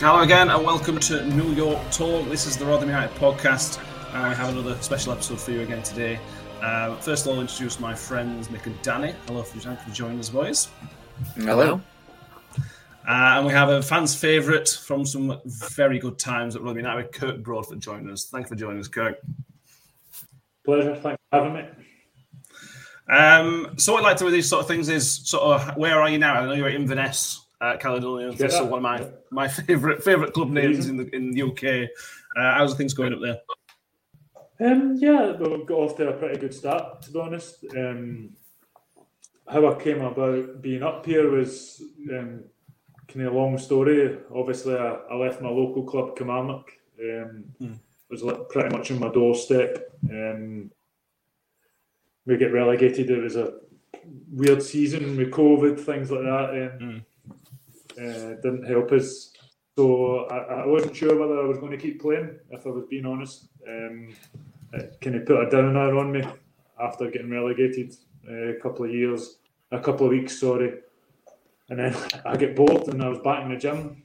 Hello again, and welcome to New York Talk. This is the Rotherham United podcast, and we have another special episode for you again today. Uh, first of all, I'll introduce my friends Nick and Danny. Hello, thank you for joining us, boys. Hello. Uh, and we have a fan's favourite from some very good times at Rotherham United, Kirk Broadfoot, joining us. Thanks for joining us, Kirk. Pleasure. Thanks for having me. Um, so, what I'd like to do with these sort of things is sort of where are you now? I know you're at Inverness, uh, Caledonia. This is Yeah. one of my, my favourite favourite club names in the in the UK. Uh, how's things going up there? Um, yeah, we've got off to a pretty good start, to be honest. Um, how I came about being up here was um, kind of a long story. Obviously, I, I left my local club, Kilmarnock. Um. It was like pretty much on my doorstep. Um, we get relegated. It was a weird season with COVID, things like that. Um, uh, didn't help us. So I, I wasn't sure whether I was going to keep playing, if I was being honest. Um, kind of put a downer on me after getting relegated uh, a couple of years, a couple of weeks, sorry. And then I get bored and I was back in the gym,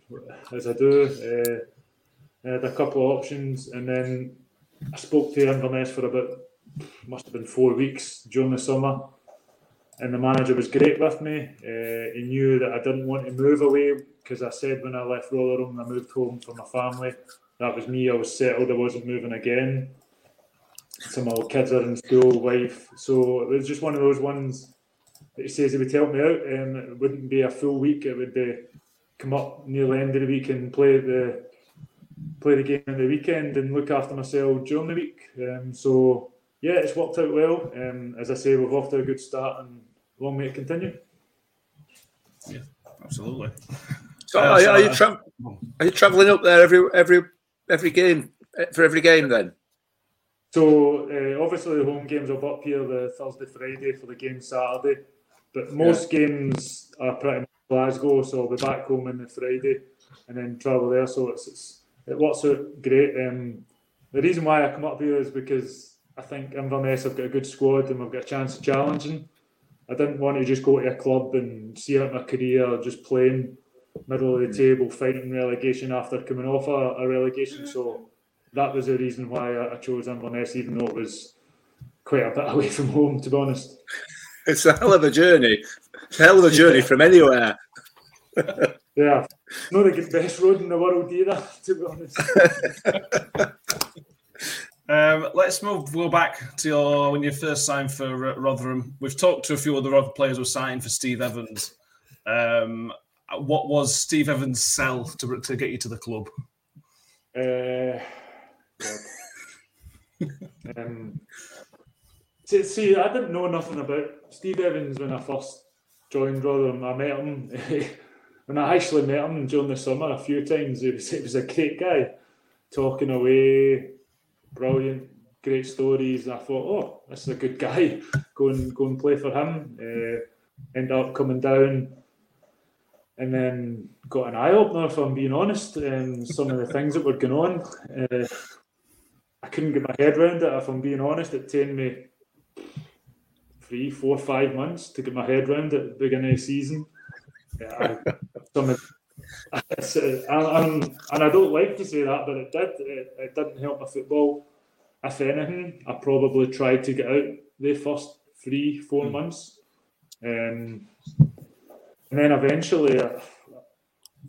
as I do. Uh, I had a couple of options and then I spoke to Inverness for about, must have been four weeks during the summer. And the manager was great with me. Uh, he knew that I didn't want to move away because I said when I left Rotherham, I moved home for my family. That was me. I was settled. I wasn't moving again. Some my kids are in school, wife. So it was just one of those ones that he says he would help me out. and it wouldn't be a full week. It would be come up near the end of the week and play the play the game on the weekend and look after myself during the week. Um, so yeah, it's worked out well. Um, as I say, we've off to a good start and long may it continue. Yeah, absolutely. So are, are you tra- are you travelling up there every every every game eh, for every game then? So uh, obviously the home games are up here the Thursday, Friday for the game Saturday, but most games are pretty much Glasgow, so I'll be back home on the Friday and then travel there. So it's, it's it works out great. Um, the reason why I come up here is because I think Inverness have got a good squad and we've got a chance of challenging. I didn't want to just go to a club and see out my career just playing middle of the hmm. table, fighting relegation after coming off a, a relegation. So that was the reason why I, I chose Inverness, even though it was quite a bit away from home, to be honest. It's a hell of a journey. It's a hell of a journey from anywhere. Yeah, not the best road in the world either, to be honest. Um, let's move. Back to your when you first signed for uh, Rotherham. We've talked to a few other other players who signed for Steve Evans. Um, what was Steve Evans' sell to to get you to the club? Uh, um, see, see, I didn't know nothing about Steve Evans when I first joined Rotherham. I met him. when I actually met him during the summer a few times, he was, he was a great guy, talking away, brilliant, great stories. I thought, oh, this is a good guy. Go and go and play for him. Uh, end up coming down, and then got an eye opener. If I'm being honest, um, some of the things that were going on, uh, I couldn't get my head around it. If I'm being honest, it took me three, four, five months to get my head around it at the beginning of the season. I, some of, it's, uh, and, and I don't like to say that, but it did. It, it didn't help my football. If anything, I probably tried to get out the first three, four months. Um, and then eventually, uh,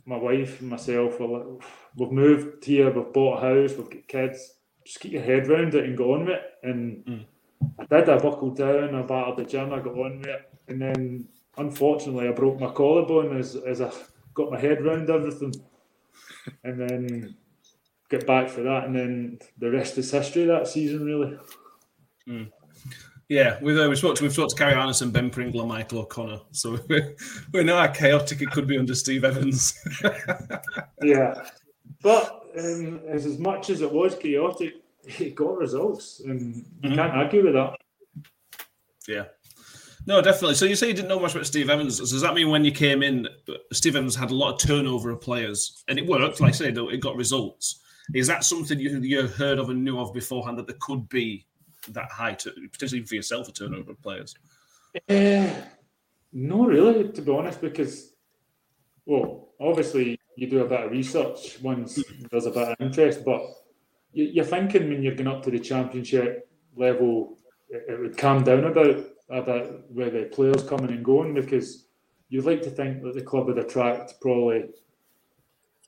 my wife and myself, were like, we've moved here, we've bought a house, we've got kids. Just get your head around it and go on with it. And I did. I buckled down. I battered the gym. I got on with it, and then unfortunately, I broke my collarbone as as I got my head round everything, and then get back for that, and then the rest is history. That season, really. Yeah, we've, uh, we spoke to we've talked to Carrie Anderson, Ben Pringle, and Michael O'Connor. So we, we know how chaotic it could be under Steve Evans. Yeah, but um, as as much as it was chaotic, it got results, and you can't argue with that. yeah. No, definitely. So you say you didn't know much about Steve Evans. Does that mean when you came in, Steve Evans had a lot of turnover of players, and it worked? Like I said, it got results. Is that something you you heard of and knew of beforehand that there could be that high, to, potentially for yourself, a turnover of players? Uh, no, really, to be honest, because, well, obviously you do a bit of research once there's a bit of interest, but you, you're thinking when you're going up to the championship level, it, it would calm down a bit about where the players coming and going because you'd like to think that the club would attract probably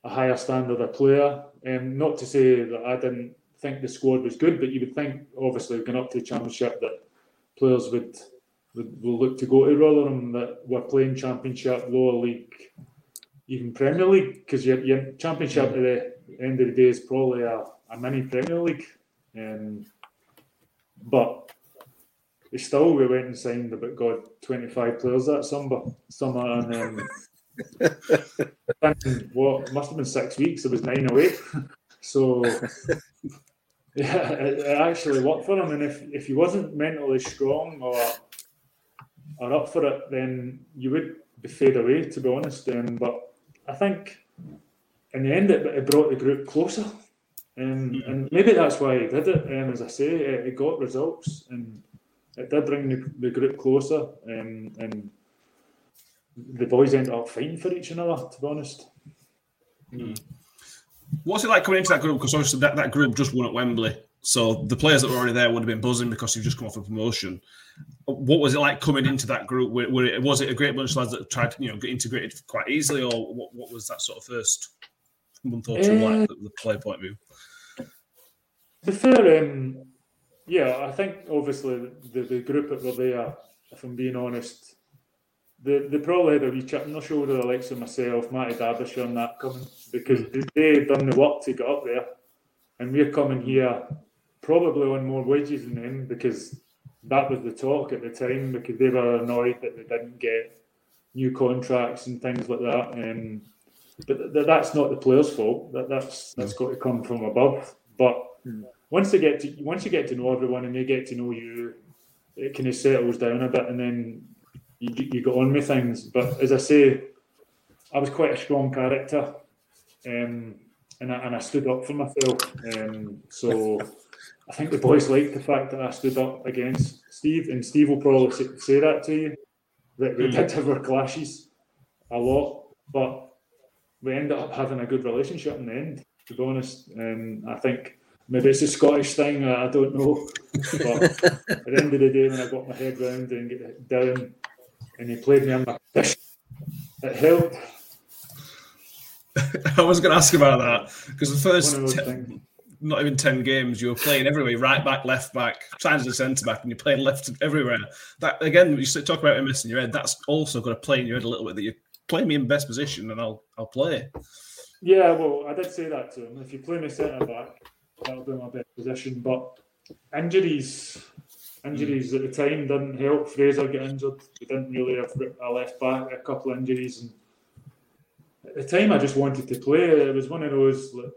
a higher standard of player. Um, not to say that I didn't think the squad was good, but you would think, obviously, going up to the championship, that players would would will look to go to Rotherham that were playing championship, lower league, even Premier League, because your, your championship at the end of the day is probably a, a mini Premier League. Um, but we still we went and signed about God twenty five players that summer summer and um, within, what must have been six weeks it was nine away. So yeah, it, it actually worked for him. And if if he wasn't mentally strong or or up for it, then you would be fade away. To be honest, um, but I think in the end it, it brought the group closer. Um, and maybe that's why he did it. Um, as I say, it, it got results and it did bring the, the group closer. Um, and the boys ended up fighting for each other, to be honest. What's it like coming into that group? Because obviously that, that group just won at Wembley. So the players that were already there would have been buzzing because you've just come off a promotion. What was it like coming into that group? Were, were it, was it a great bunch of lads that tried to you know get integrated quite easily, or what, what was that sort of first month or two Uh, like, the, the player point of view? Fair, um, yeah, I think obviously the, the group that were there, if I'm being honest, they, they probably had a wee chip on their shoulder, the likes of myself, Matty Derbyshire, and that coming because hmm. they had done the work to get up there, and we're coming here probably on more wages than them because that was the talk at the time because they were annoyed that they didn't get new contracts and things like that. Um, but th- that's not the players' fault. That that's that's hmm. got to come from above. But hmm. Once they get to once you get to know everyone and they get to know you, it kind of settles down a bit, and then you you go on with things. But as I say, I was quite a strong character, um, and I, and I stood up for myself. Um, so I think the boys liked the fact that I stood up against Steve, and Steve will probably say, that to you that we did have our clashes a lot, but we ended up having a good relationship in the end. To be honest, um, I think maybe it's a Scottish thing. I, don't know, but at the end of the day, when I got my head round and get it down, and he played me in my position, it helped. I was going to ask about that because the first One of those te- things. not even 10 games, you were playing everywhere right back, left back, times as a centre back, and you're playing left everywhere. That again, you talk about MS in your head, that's also got to play in your head a little bit that you play me in best position and I'll I'll play. Yeah, well, I did say that to him. If you play me centre back, that'll be my best position. But injuries, injuries at the time didn't help. Fraser got injured. We didn't really have a left back. A couple of injuries, and at the time, I just wanted to play. It was one of those. Like,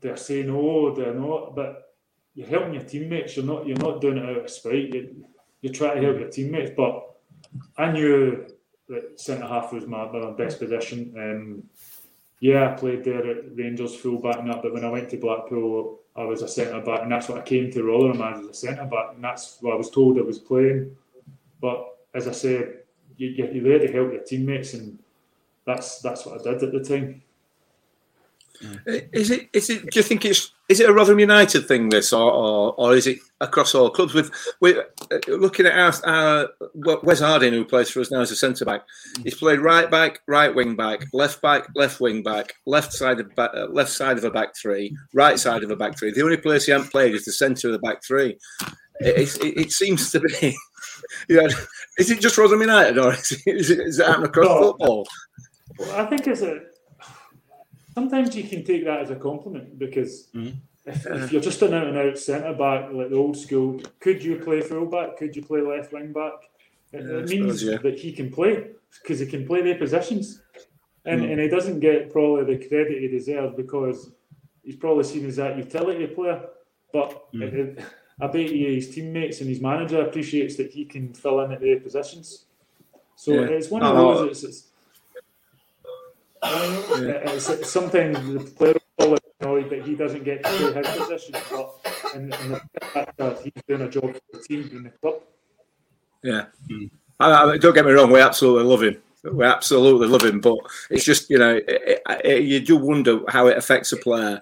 they're saying no, they're not, but you're helping your teammates. You're not. You're not doing it out of spite. You, you try to help your teammates, but I knew that centre half was my, my best position. Um, yeah, I played there at Rangers full back and that, but when I went to Blackpool, I was a centre back, and that's what I came to Rotherham as a centre back, and that's what I was told I was playing. But as I said, you, you're there to help your teammates, and that's that's what I did at the time. Is it? Is it? Do you think it's? Is it a Rotherham United thing, this, or or, or is it across all clubs? With with uh, looking at our, our Wes Harding, who plays for us now as a centre back, he's played right back, right wing back, left back, left wing back, left side of back, uh, left side of a back three, right side of a back three. The only place he hasn't played is the centre of the back three. It, it, it seems to be. Yeah, is it just Rotherham United, or is it, is it, is it happening across No. football? Well, I think it's a. Sometimes you can take that as a compliment because Mhm. if, if you're just an out and out centre back, like the old school, could you play full back? Could you play left wing back? It, Yeah, it means suppose, yeah. that he can play because he can play their positions, and Mm. and he doesn't get probably the credit he deserves because he's probably seen as that utility player. But Mm. it- it- I bet you his teammates and his manager appreciates that he can fill in at their positions. So Yeah. it's one of those. It's, it's, it's, sometimes the player will annoyed that he doesn't get to play his position, but in, in the fact that he's doing a job for the team in the club. Yeah. I, I, don't get me wrong, we absolutely love him. We absolutely love him, but it's just you know it, it, you do wonder how it affects a player,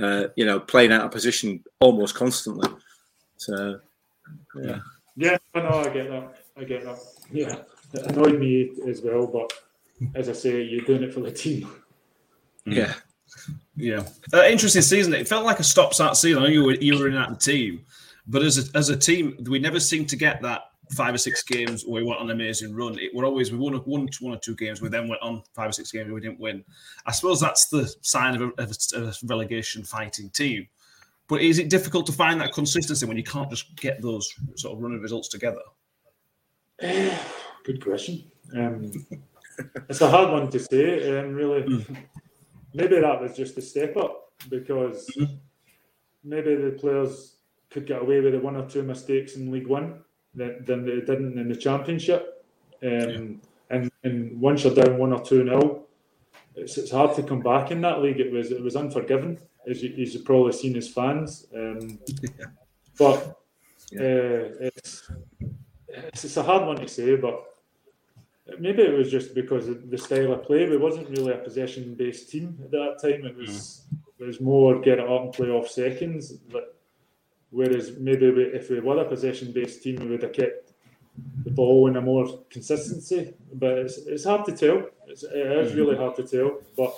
uh, you know, playing out of position almost constantly. So yeah, Yeah, I know, I get that. I get that. Yeah, it annoyed me as well, but as I say, you're doing it for the team. yeah, Yeah, uh, interesting season. It felt like a stop-start season. I know you were you were in that team, but as a, as a team, we never seemed to get that five or six games where we went on an amazing run. It were always we won one one or two games, we then went on five or six games we didn't win. I suppose that's the sign of a, of a, of a relegation fighting team. But is it difficult to find that consistency when you can't just get those sort of running results together? Good question. Um, it's a hard one to say, um, really. Maybe that was just a step up because maybe the players could get away with one or two mistakes in League One than, than they didn't in the Championship. Um, and, and once you're down one or two nil, it's, it's hard to come back in that league. It was it was unforgiving, as, you, as you've probably seen as fans. Um, But uh, it's, it's it's a hard one to say, but maybe it was just because of the style of play. We wasn't really a possession-based team at that time. It was mm. it was more get it up and play off seconds. But whereas maybe we, if we were a possession-based team, we would have kept the ball in a more consistency. But it's, it's hard to tell. It's, it is mm. really hard to tell. But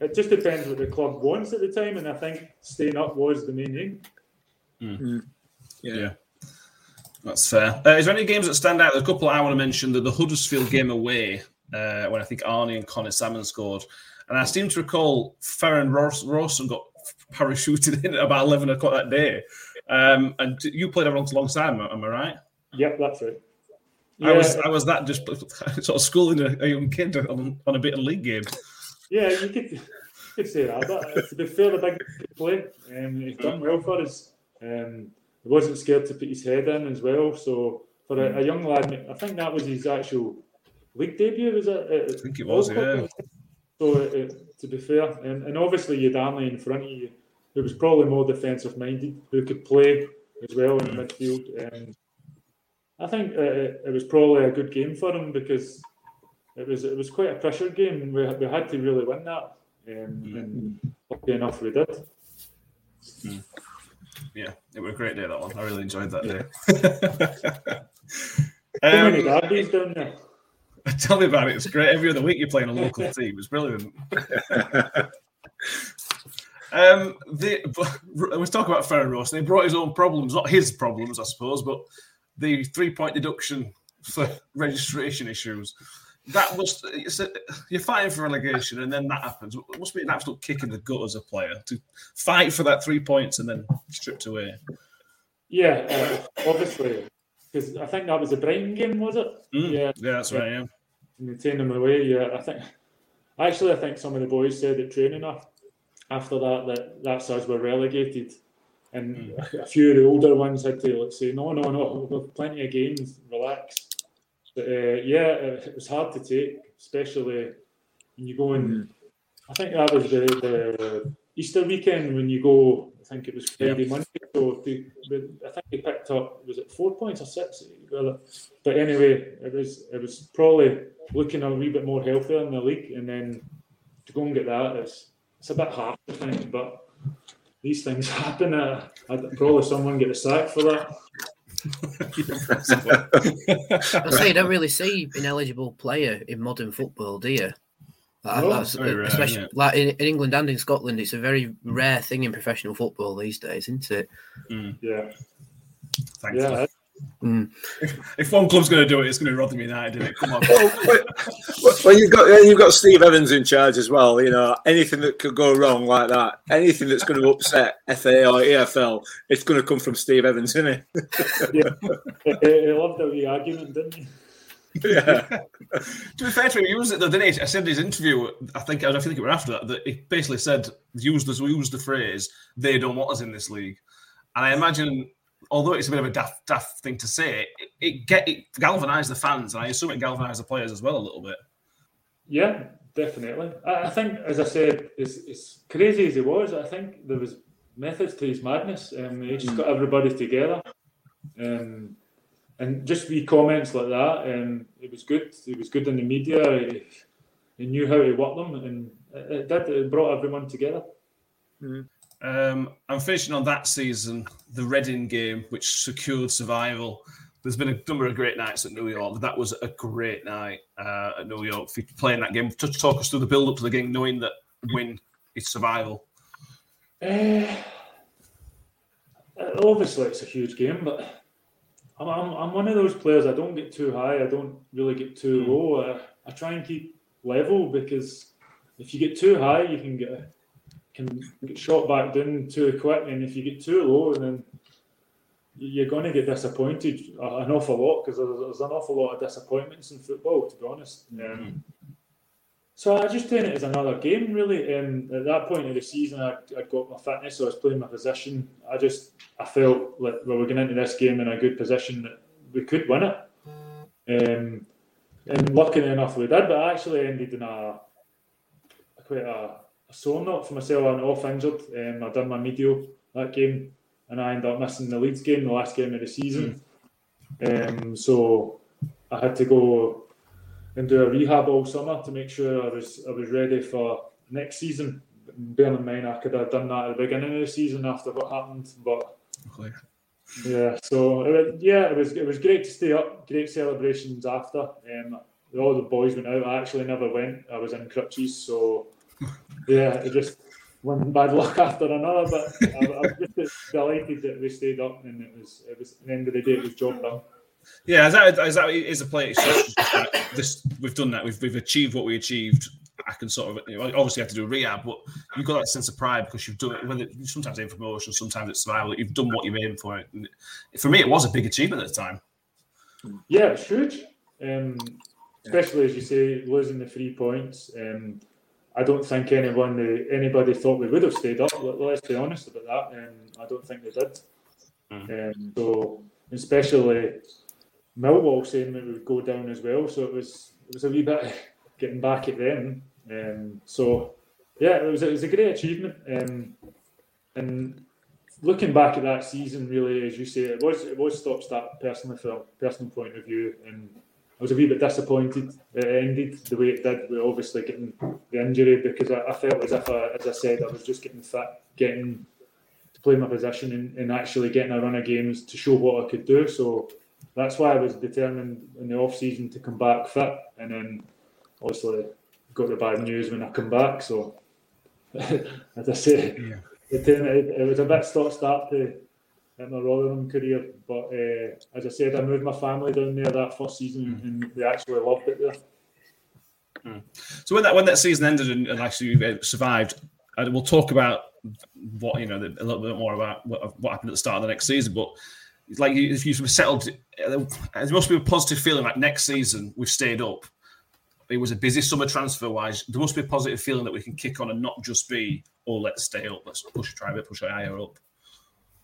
it just depends what the club wants at the time, and I think staying up was the main aim. Mm. yeah. That's fair. Uh, is there any games that stand out? There's a couple I want to mention. The, the Huddersfield game away, uh, when I think Arnie and Connor Salmon scored. And I seem to recall Farrend Ross, Rawson got parachuted in at about 11 o'clock that day. Um, and you played alongside him, am I right? Yep, that's right. I was I was that just sort of schooling a, a young kid on, on a bit of league game. Yeah, you could, you could say that. But to be fair, the big play, um, he's done well for us. Um, he wasn't scared to put his head in as well. So for a, a young lad, I think that was his actual league debut. Was it? I think it was, yeah. So uh, to be fair, and, and obviously you Arnie in front of you, who was probably more defensive minded, who could play as well in midfield. Um, I think uh, it was probably a good game for him because it was it was quite a pressure game. and We, we had to really win that, um, and lucky enough we did. Yeah, it was a great day, that one. I really enjoyed that day. How many um, derbies down there? tell me about it. It's great. Every other week you're playing a local team. It's brilliant. Um, the, but, we talk about Farrend Ross. They brought his own problems, not his problems, I suppose, but the three point deduction for registration issues. That was it's a, you're fighting for relegation, and then that happens. It must be an absolute kick in the gut as a player to fight for that three points and then stripped away. Yeah, uh, obviously, because I think that was a Brighton game, was it? Mm, Yeah, yeah, that's right. Yeah, and they taken them away. Yeah, I think actually, I think some of the boys said at training after that that that's us were relegated, and mm. a few of the older ones had to like, say, "No, no, no, we've plenty of games, relax." But uh, yeah, it was hard to take, especially when you go in. Mm. I think that was the, the Easter weekend when you go. I think it was Friday, yeah. Monday. So I think they picked up was it four points or six? But anyway, it was it was probably looking a wee bit more healthier in the league, and then to go and get that is it's a bit hard, I think. But these things happen. Uh, I'd probably someone get a sack for that. I say you don't really see ineligible player in modern football, do you? No, rare, especially yeah. like in, in, England and in Scotland, it's a very rare thing in professional football these days, isn't it? Mm. Yeah. Thanks. Yeah. Mm. If, if, one club's going to do it, it's going to be Rotherham United, isn't it? Come on. well, you've got you've got Steve Evans in charge as well. You know, anything that could go wrong like that, anything that's going to upset FA or EFL, it's going to come from Steve Evans, isn't it? yeah, he loved the argument, didn't he? yeah. to be fair to him, he used it though, didn't he? I said in his interview, I think I think it was after that, that he basically said used used the phrase "they don't want us in this league," and I imagine. Although it's a bit of a daft, daft thing to say, it, it get it galvanised the fans, and I assume it galvanised the players as well a little bit. Yeah, definitely. I, I think, as I said, as, as crazy as he was, I think there was methods to his madness. Um, he just got everybody together. Um, and just wee comments like that. Um, it was good. It was good in the media. He, he knew how to work them, and it, it did. It brought everyone together. Mm. Um, I'm finishing on that season, the Reading game, which secured survival. There's been a number of great nights at New York. That was a great night uh, at New York. For playing that game, to talk us through the build up to the game, knowing that win is survival. Uh, obviously, it's a huge game, but I'm, I'm, I'm one of those players. I don't get too high. I don't really get too mm. low. I, I try and keep level because if you get too high, you can get can get shot back down too quick, and if you get too low, then you're going to get disappointed an awful lot because there's, an awful lot of disappointments in football, to be honest. Mm. Um, so I just take it as another game, really. Um, at that point of the season, I, I got my fitness, so I was playing my position. I just I felt like we were going into this game in a good position that we could win it. Um, and luckily enough, we did. But I actually ended in a quite a, a sore note for myself. I'm off injured. Um, I done my medial that game, and I ended up missing the Leeds game, the last game of the season. Um, so I had to go and do a rehab all summer to make sure I was I was ready for next season. Bearing in mind, I could have done that at the beginning of the season after what happened, but okay. yeah. So it, yeah, it was it was great to stay up. Great celebrations after. Um, all the boys went out. I actually never went. I was in crutches, so yeah, it just one bad luck after another. But I, I was just delighted that we stayed up, and it was it was at the end of the day, it was job done. Yeah, is that, is that is a play? this we've done that. We've we've achieved what we achieved. I can sort of you know, obviously have to do a rehab, but you've got that sense of pride because you've done it. Whether sometimes it's promotion, sometimes it's survival. You've done what you've aimed for. And for me, it was a big achievement at the time. Yeah, it's huge. Um, especially as you say, losing the three points. Um, I don't think anyone, anybody thought we would have stayed up. Let's be honest about that. Um, I don't think they did. Mm. Um, so, especially Millwall saying that we would go down as well. So it was it was a wee bit getting back at them. Um, so yeah, it was it was a great achievement. Um, and looking back at that season, really, as you say, it was it was stop start personally from personal point of view, and I was a wee bit disappointed it ended the way it did. With obviously getting the injury because I, I felt as if, I, as I said, I was just getting fit, getting to play my position, and, and actually getting a run of games to show what I could do. So that's why I was determined in the off season to come back fit, and then obviously got the bad news when I come back. So, as I say, yeah. it, it, was a bit stop start to in my Rotherham career, but uh, as I said, I moved my family down there that first season, and they actually loved it there. Mm. So when that when that season ended and, and actually uh, survived, uh, we'll talk about what you know a little bit more about what, what happened at the start of the next season, but like if you've settled, there must be a positive feeling like next season we've stayed up. it was a busy summer transfer wise. There must be a positive feeling that we can kick on and not just be, oh, let's stay up, let's push, try a bit, push our higher up.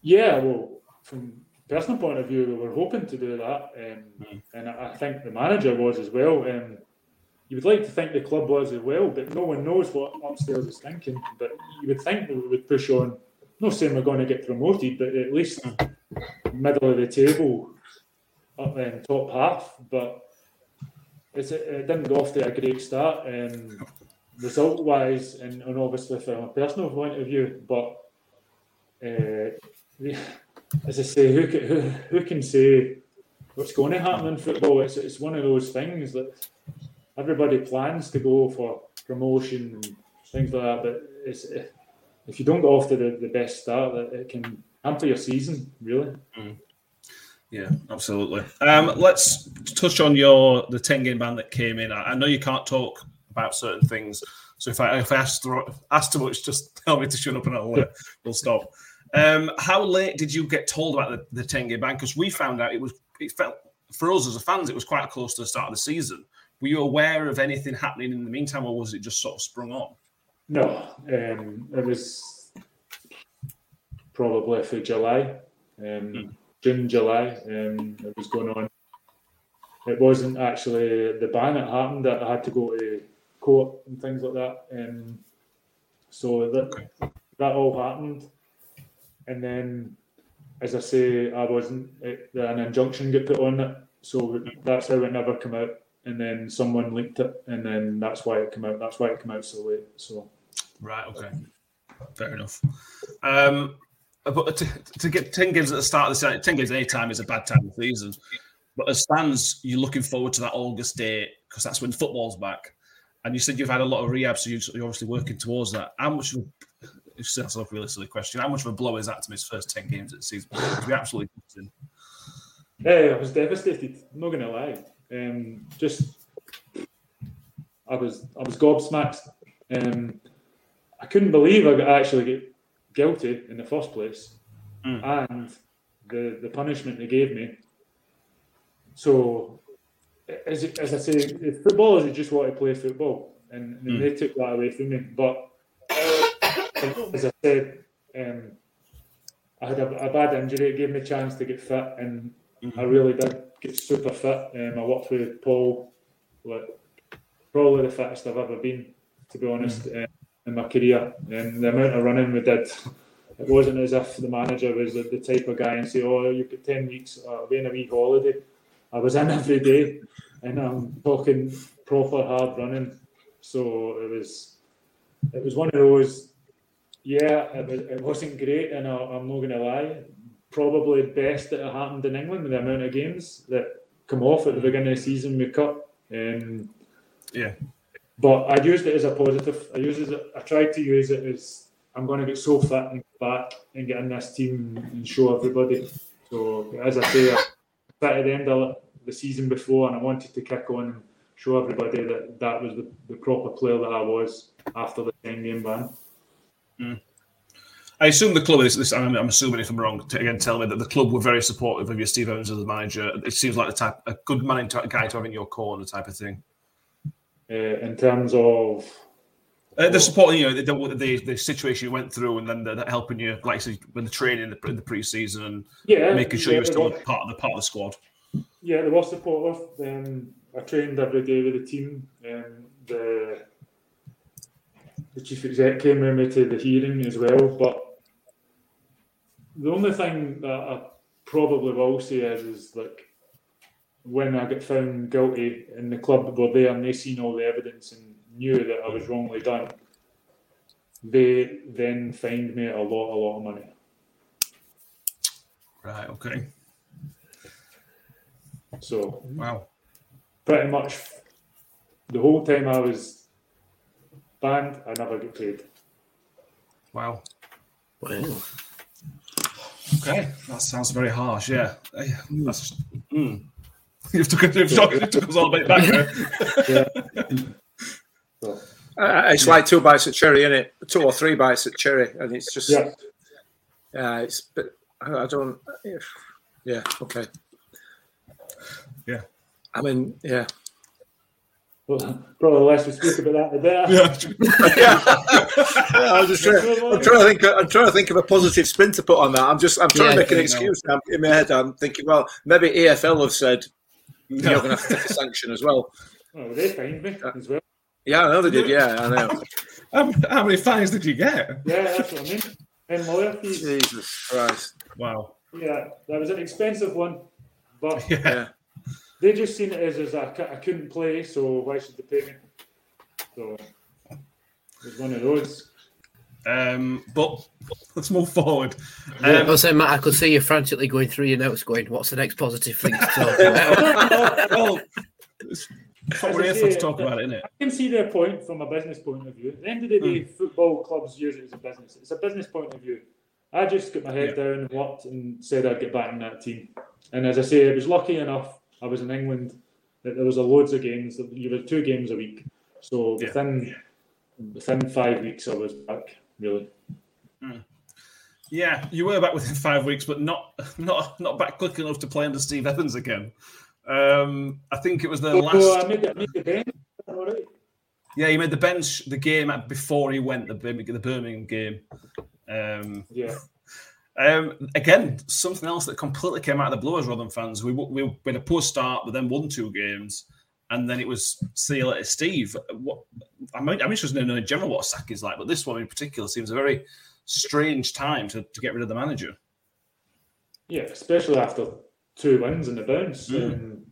Yeah, well, from a personal point of view, we were hoping to do that, um, Mm. and I think the manager was as well. Um, you would like to think the club was as well, but no one knows what upstairs is thinking. But you would think that we would push on. Not saying we're going to get promoted, but at least middle of the table, up in top half. But it's, it didn't go off to a great start, um, result wise, and, and obviously from a personal point of view. But uh, as I say, who can, who, who can say what's going to happen in football? It's, it's one of those things that everybody plans to go for promotion and things like that, but it's, if you don't go off to the, the best start, it can hamper your season, really. Yeah, absolutely. Um, let's touch on your the ten game ban that came in. I, I know you can't talk about certain things, so if I if I ask, ask too much, just tell me to shut up and I'll uh, we'll stop. Um, how late did you get told about the, the ten game ban? Because we found out it was it felt for us as a fans it was quite close to the start of the season. Were you aware of anything happening in the meantime, or was it just sort of sprung on? No, um, it was probably for July, um, June, July. Um, it was going on. It wasn't actually the ban that happened that I had to go to court and things like that. Um, so that that all happened, and then, as I say, I wasn't. It, an injunction got put on it, so that's how it never came out. And then someone leaked it, and then that's why it came out. That's why it came out so late. So. Right. Okay. Fair enough. Um, but to, to get ten games at the start of the season, ten games at any time is a bad time of season. But as fans, you're looking forward to that August date because that's when football's back. And you said you've had a lot of rehab, so you're obviously working towards that. How much? Of, a- it's that's a really silly question. How much of a blow is that to miss first ten games of the season? To be absolutely. Yeah, I was devastated. I'm not gonna lie. Um, just I was I was gobsmacked. Um, I couldn't believe I got actually get guilty in the first place, and the the punishment they gave me. So, as as I say, if footballers who just want to play football, and, and they took that away from me. But as I said, um, I had a, a bad injury. It gave me a chance to get fit, and I really did get super fit. Um, I worked with Paul, like probably the fittest I've ever been, to be honest, um, in my career. And the amount of running we did, it wasn't as if the manager was the, the type of guy and say, "Oh, you've got ten weeks, uh, in a wee holiday." I was in every day, and I'm talking proper hard running. So it was, it was one of those. Yeah, it, was, it wasn't great, and I, I'm not going to lie. Probably best that it happened in England with the amount of games that come off at the beginning of the season we cut. Um, Yeah. but I used it as a positive. I used it. I tried to use it as I'm going to get so fit and back and get in this team and show everybody. So as I say, I fit at the end of the season before, and I wanted to kick on and show everybody that that was the, the proper player that I was after the ten game ban. I assume the club is. This, I'm, I'm assuming if I'm wrong, to, again, tell me that the club were very supportive of your Steve Evans as the manager. It seems like the type, a good man, guy to have in your corner, type of thing. Uh, in terms of Uh, the support, you know, the, the, the situation you went through, and then the, the helping you, like I said, with the training in the, in the pre-season, and yeah, making sure yeah, you were still was- part of the part of the squad. Yeah, they were supportive. Um, I trained every day with the team. Um, the the chief exec came with me to the hearing as well. But the only thing that I probably will say is, is like when I got found guilty and the club were there and they seen all the evidence and knew that I was wrongly done, they then fined me a lot, a lot of money. Right. Okay. So Wow. pretty much the whole time I was banned, I never get paid. Wow. Wow. Okay. That sounds very harsh. Yeah. Uh, That's. Mm. You've took, you've took, you took us all the way back there. So Uh, it's like two bites of cherry, is it? Two or three bites of cherry, and it's just yeah, yeah, it's but I I don't. Yeah, okay. Yeah. I mean, yeah. Well, probably less we speak about that, the better. yeah, I was just trying, I'm trying to think. I'm trying to think of a positive spin to put on that. I'm just. I'm trying Yeah, to make an you know. excuse in my head. I'm thinking, well, maybe EFL have said you're going to have to take a sanction as well. Oh, they fined me uh, as well. Yeah, I know they did. Yeah, I know. How, how many fines did you get? Yeah, that's what I mean. And lawyer fees. Jesus Christ. Wow. Yeah, that was an expensive one, but Yeah. They just seen it as, as I, I couldn't play, so why should they pay me? So it was one of those. Um, but let's move forward. I Um, was saying, Matt, I could see you frantically going through your notes, going, "What's the next positive thing to talk about?" well, it's what we're here to talk about, isn't it? I can see their point from a business point of view. At the end of the day, football clubs use it as a business. It's a business point of view. I just got my head down and worked and said I'd get back in that team. And as I say, I was lucky enough. I was in England there was a loads of games. You were two games a week, so Yeah. within within five weeks I was back. Really, Yeah, you were back within five weeks, but not not not back quick enough to play under Steve Evans again. Um, I think it was the so last. I made, the- made the bench. Right. Yeah, he made the bench the game before he went the the Birmingham game. Um, Yeah, um, again, something else that completely came out of the blue as Rotherham fans. We, we, we had a poor start, but then won two games, and then it was see you later, Steve. What I'm, I'm interested in general what a sack is like, but this one in particular seems a very strange time to, to get rid of the manager. yeah, especially after two wins in the bounce. Mm. Um,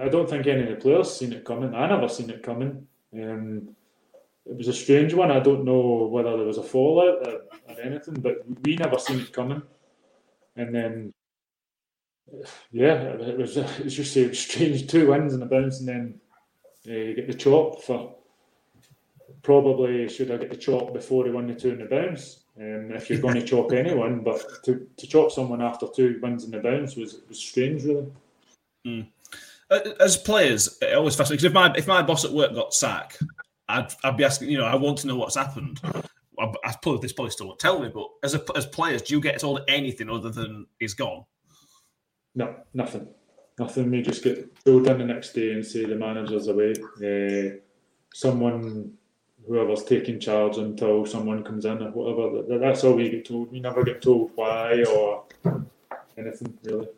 I don't think any of the players seen it coming. I never seen it coming. Um, it was a strange one. I don't know whether there was a fallout or, or anything, but we never seen it coming. And then, yeah, it was it was just a strange two wins and a bounce, and then uh, you get the chop for probably should I get the chop before he won the two in the bounce. Um, if you're going to chop anyone, but to, to chop someone after two wins in the bounce was was strange, really. Uh, As players, it always fascinates. If my if my boss at work got sacked, I'd, I'd be asking. You know, I want to know what's happened. I, I probably this probably still won't tell me, but as a, as players, do you get told anything other than he's gone? No, nothing. Nothing. We just get told in the next day and say the manager's away. Uh, someone, whoever's taking charge until someone comes in or whatever. that- That's all we get told. We never get told why or anything really.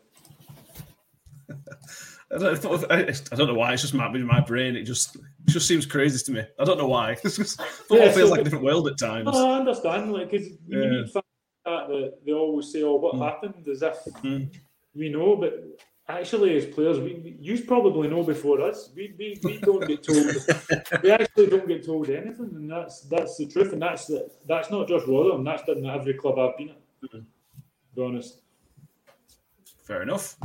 I don't, I I don't know why. It's just my, my brain. It just it just seems crazy to me. I don't know why. Just, football Yeah, feels so- like a different world at times. I understand. Like, because you Yeah. meet fans that, that they always say, "Oh, what Mm. happened?" As if Mm. we know, but actually, as players, we you probably know before us. We, we, we don't get told. we actually don't get told anything, and that's that's the truth. And that's the, that's not just Rotherham. That's been at every club I've been at. Mm-hmm. To be honest. Fair enough.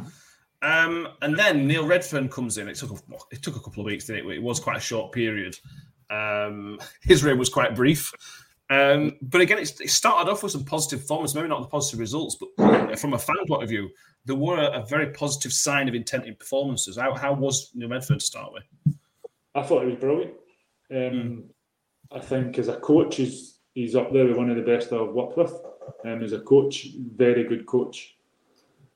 Um, and then Neil Redfearn comes in. It took a, it took a couple of weeks, didn't it? It was quite a short period. Um, his reign was quite brief. Um, but again, it's, it started off with some positive performance, maybe not the positive results, but from a fan point of view, there were a, a very positive sign of intent in performances. How, how was Neil Redfearn to start with? I thought he was brilliant. Um, I think as a coach, he's he's up there with one of the best I've worked with. Um, as a coach, very good coach.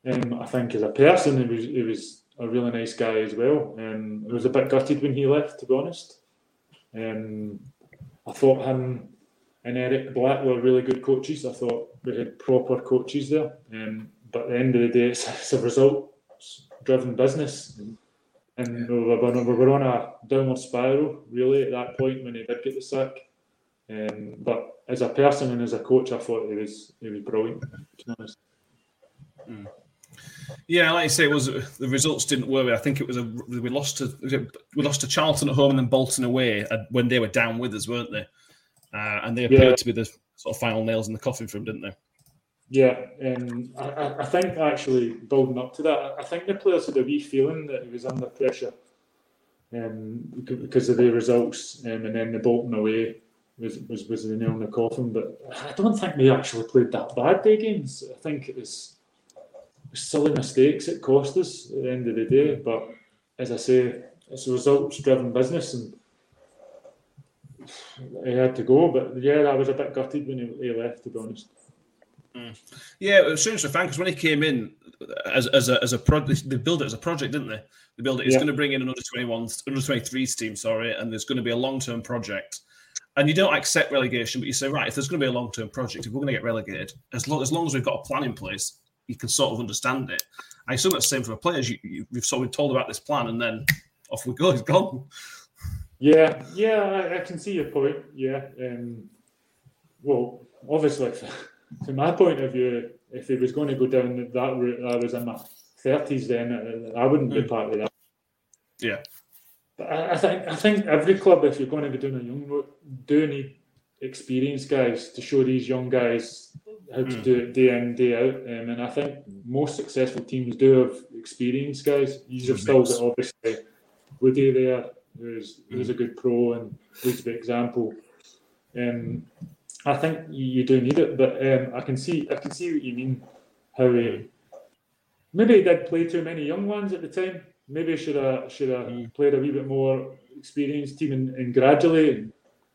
Um, I think as a person, he was he was a really nice guy as well. Um, I was a bit gutted when he left, to be honest. Um, I thought him and Eric Black were really good coaches. I thought we had proper coaches there. Um, but at the end of the day, it's, it's a result-driven business. And we were, we were on a downward spiral, really, at that point when he did get the sack. Um, but as a person and as a coach, I thought he was he was brilliant. To be honest. Yeah, like you say, it was the results didn't worry. I think it was a we lost to we lost to Charlton at home and then Bolton away uh, when they were down with us, weren't they? Uh, and they appeared Yeah. to be the sort of final nails in the coffin for him, didn't they? Yeah, um, I, I- think actually building up to that, I- I think the players had a wee feeling that he was under pressure um, because of the results, um, and then the Bolton away was, was was the nail in the coffin. But I don't think we actually played that bad day games. I think it was silly mistakes it cost us at the end of the day. But as I say, it's a results-driven business, and he had to go. But yeah, I was a bit gutted when he, he left, to be honest. Mm. Yeah, it was strange for fan because when he came in as, as a as a project, they built it as a project, didn't they? They built it. It's Yeah. going to bring in another 21, under 23s team, sorry, and there's going to be a long term project. And you don't accept relegation, but you say, right, if there's going to be a long term project, if we're going to get relegated, as long, as long as we've got a plan in place, you can sort of understand it. I assume that's the same for the players. You, you, you've sort of been told about this plan, and then off we go. It's gone. Yeah, yeah, I, I can see your point. Yeah. Um, well, obviously, from my point of view, if he was going to go down that route, I was in my thirties. Then I wouldn't be Mm. part of that. Yeah. But I, I think I think every club, if you're going to be doing a young route, do need experienced guys to show these young guys how to Mm. do it day in day out. Um, and I think most successful teams do have experienced guys. You've Good still got obviously Woody there, who's who's a good pro and leads by example. Um, I think you, you do need it, but um, I can see I can see what you mean. How he maybe he did play too many young ones at the time. Maybe should have should have Mm. played a wee bit more experienced team and, and gradually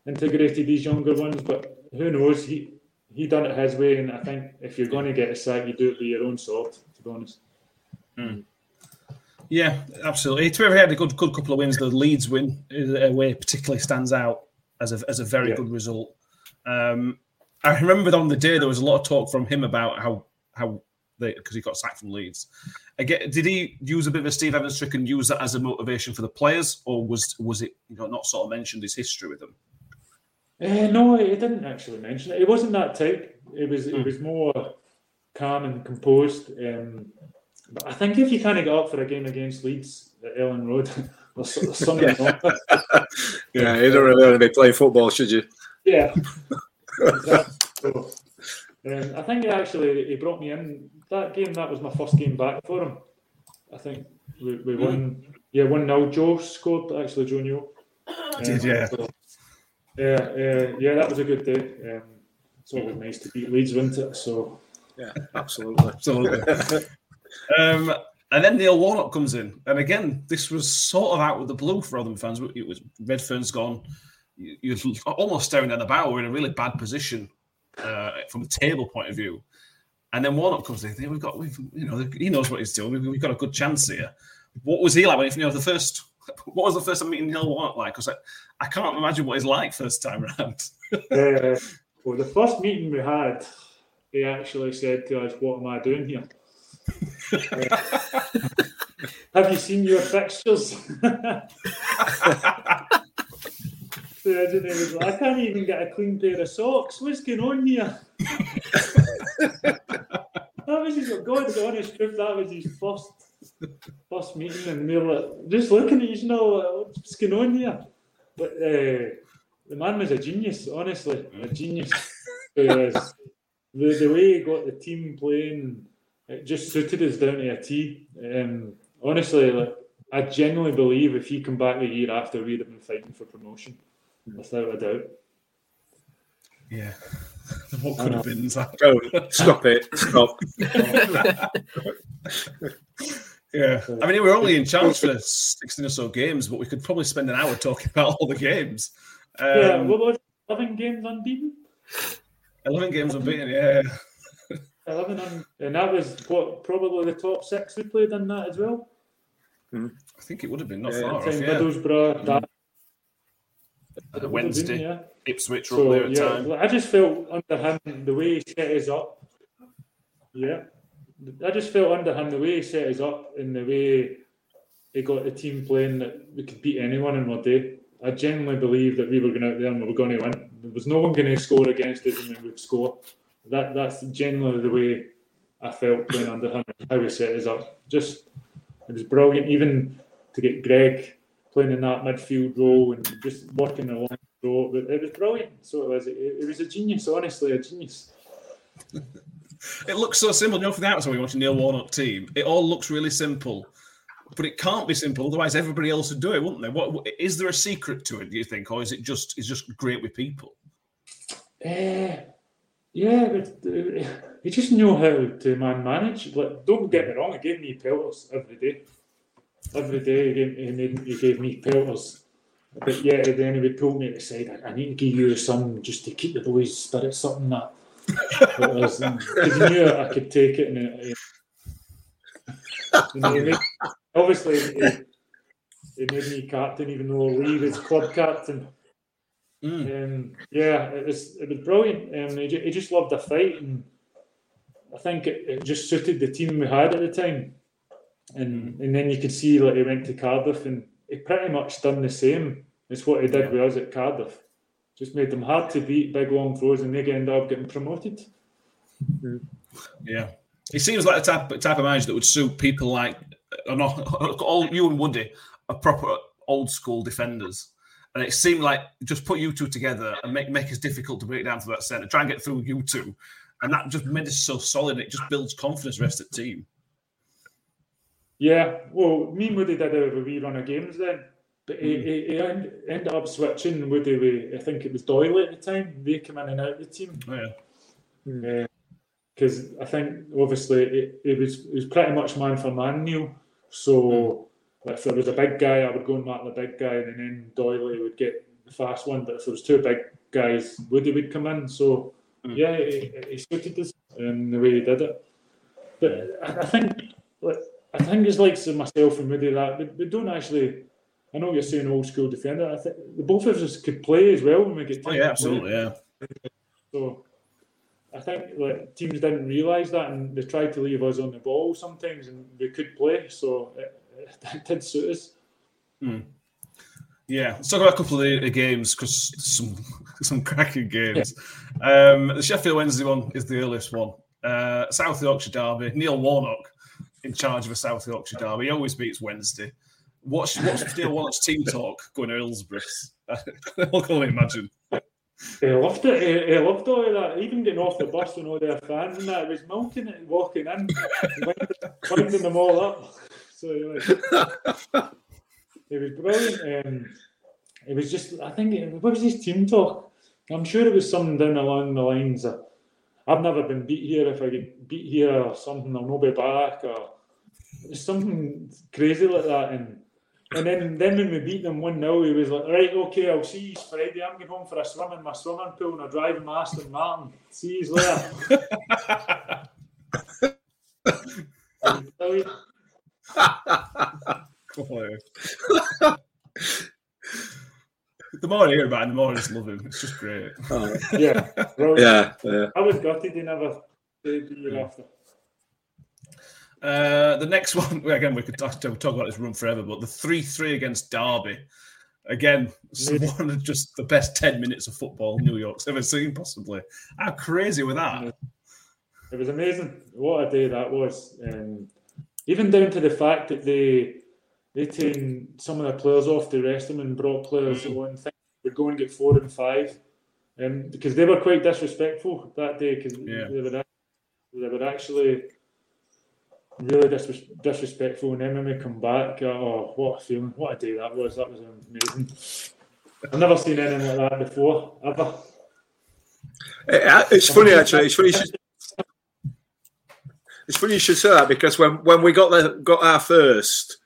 integrated these younger ones. But who knows? He he done it his way, and I think if you're going to get a sack, you do it with your own sword. To be honest. Yeah, absolutely. To be fair, he had a good, good couple of wins. The Leeds win uh, away particularly stands out as a, as a very Yeah. good result. Um, I remember on the day there was a lot of talk from him about how how they because he got sacked from Leeds. Again, did he use a bit of a Steve Evans trick and use that as a motivation for the players, or was was it you know not sort of mentioned his history with them? Uh, no, he didn't actually mention it. It wasn't that tight. It was Hmm. it was more calm and composed. Um, but I think if you kind of get up for a game against Leeds at Elland Road, there's, there's something wrong. Yeah, you don't really want to be playing football, should you? Yeah. Exactly. So, um, I think he actually he brought me in that game. That was my first game back for him. I think we, we won. Yeah, one 0 Joe scored actually. Joe Newell. Did, yeah. so, yeah, uh, yeah, that was a good day. Um, it's always nice to beat Leeds, wasn't it? So Yeah, absolutely. Absolutely. um, and then Neil Warnock comes in, and again, this was sort of out with the blue for Rotherham fans. It was Redfearn's gone. You- You're almost staring at the bow. We're in a really bad position uh, from a table point of view. And then Warnock comes in. We've got, we've, you know, he knows what he's doing. We've, we've got a good chance here. What was he like when you know the first? What was the first time meeting Neil Warnock like? Because I, I can't imagine what he's like first time around. uh, well, the first meeting we had, he actually said to us, "What am I doing here?" Uh, Have you seen your fixtures? So I didn't I can't even get a clean pair of socks. What's going on here? that was his God's honest truth. That was his first first meeting, and we were like, just looking at you know like, what's going on here. But uh, the man was a genius, honestly, a genius. Because the, the way he got the team playing, it just suited us down to a T. Um, honestly, like I genuinely believe if he come back the year after, we'd have been fighting for promotion, without a doubt. yeah. What could have been? Zach? Oh, stop it. Stop. Yeah, I mean, we're only in charge for 16 or so games, but we could probably spend an hour talking about all the games. Um, yeah, what was 11 games unbeaten? 11 games unbeaten, yeah. 11 un- and that was what probably the top six we played in that as well. I think it would have been not Yeah, far off, Time yeah. Middlesbrough, that Uh, would been, Wednesday, yeah. Ipswich were So up there at yeah, time. I just felt under him the way he set us up. Yeah, I just felt under him the way he set us up and the way he got the team playing that we could beat anyone in our day. I genuinely believe that we were going out there and we were going to win. There was no one going to score against us and we would score. That that's generally the way I felt playing under him. How he set us up, just it was brilliant. Even to get Greg playing in that midfield role and just working along the it was brilliant. So it was. It, it was a genius, honestly, a genius. It looks so simple. You know, from the outside, you watch a Neil Warnock team, it all looks really simple. But it can't be simple, otherwise everybody else would do it, wouldn't they? What is there a secret to it? Do you think, or is it just is just great with people? Uh, yeah, but uh, he just knew how to man manage. Like, don't get me wrong, he gave me pelters every day. Every day he gave, he gave me pelters. But yeah, then he would pull me to. I, need to give you some just to keep the boys' spirits up that. Because he knew I could take it, and it, it, he made- obviously he, he made me captain, even though Lee was club captain. Mm. Um, yeah, it was it was brilliant. Um, he, he just loved the fight, and I think it, it just suited the team we had at the time. And and then you could see like he went to Cardiff, and he pretty much done the same as what he did with us at Cardiff. Just made them hard to beat, big long throws, and they end up getting promoted. Yeah, he seems like the type type of manager that would suit people like uh, not all you and Woody are proper old school defenders. And it seemed like just put you two together and make make it difficult to break down to that centre. Try and get through you two, and that just made us so solid. It just builds confidence rest of the team. Yeah, well, me and Woody did a wee run of games then, but he, hmm. he, he end, ended up switching Woody with, I think it was Doyle at the time. They come in and out of the team. Oh, yeah. Hmm. Eh, because I think obviously it, it was it was pretty much man for man, Neil. So hmm. like, if there was a big guy, I would go and mark the big guy, and then Doyle would get the fast one. But if there was two big guys, Woody would come in. So yeah, he, he suited us in the way he did it. But I, I think like, I think it's like so myself and Woody that we, we don't actually. I know you're saying old school defender. I think the both of us could play as well when we get. Oh yeah, absolutely. Yeah. So I think like teams didn't realise that, and they tried to leave us on the ball sometimes, and we could play. So it, it did suit us. Yeah, let's talk about a couple of the, the games because some some cracking games. Um, the Sheffield Wednesday one is the earliest one. Uh, South Yorkshire Derby. Neil Warnock in charge of a South Yorkshire Derby. He always beats Wednesday. What's what's Warnock's team talk going to Hillsborough? I can only imagine. He loved it. He, he loved all of that. Even getting off the bus with all their fans and that, he was milking it, walking in, winding, them all up. So he was, it was brilliant. Um, it was just, I think, what was his team talk? I'm sure it was something down along the lines of, I've never been beat here. If I get beat here or something, I'll not be back. Or something crazy like that. And and then, then when we beat them 1 0, he was like, Right, okay, I'll see you Friday. I'm going home for a swim in my swimming pool and I'm driving my Aston Martin. See you later. The more I hear about him, the more I just love him. It's just great. Oh, yeah, brilliant. Yeah, yeah. I was gutted he never stayed the year after. Uh, the next one, again, we could talk, talk about this run forever, but the 3 3 against Derby. Again, one of just the best 10 minutes of football New York's ever seen, possibly. How crazy with that? It was amazing. What a day that was. Um, even down to the fact that they they taken some of the players off to rest them and brought players on. Think would going to get four and five, um, because they were quite disrespectful that day. Because Yeah. they were they were actually really disres- disrespectful. And then when we come back, oh, what a feeling! What a day that was! That was amazing. I've never seen anything like that before ever. It's funny actually. It's funny. You should, it's funny you should say that because when, when we got the got our first,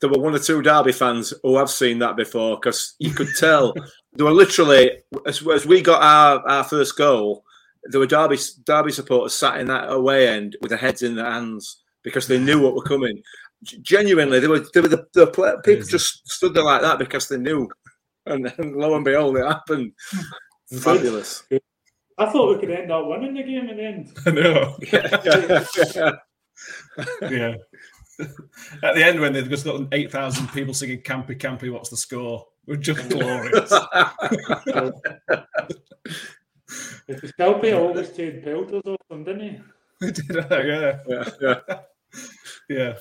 there were one or two Derby fans who have seen that before because you could tell they were literally as, as we got our, our first goal, there were Derby Derby supporters sat in that away end with their heads in their hands because they knew what were coming. Genuinely, they were, they were the, the play, people just stood there like that because they knew, and, and lo and behold, it happened. Hmm. Fabulous. I thought we could end up winning the game in the end. I know. yeah. yeah. At the end, when they've just got 8,000 people singing Campy Campy, what's the score? We're just glorious. If the Scalpy always take pelters off them, didn't he? We did that, yeah. yeah, yeah. Yeah.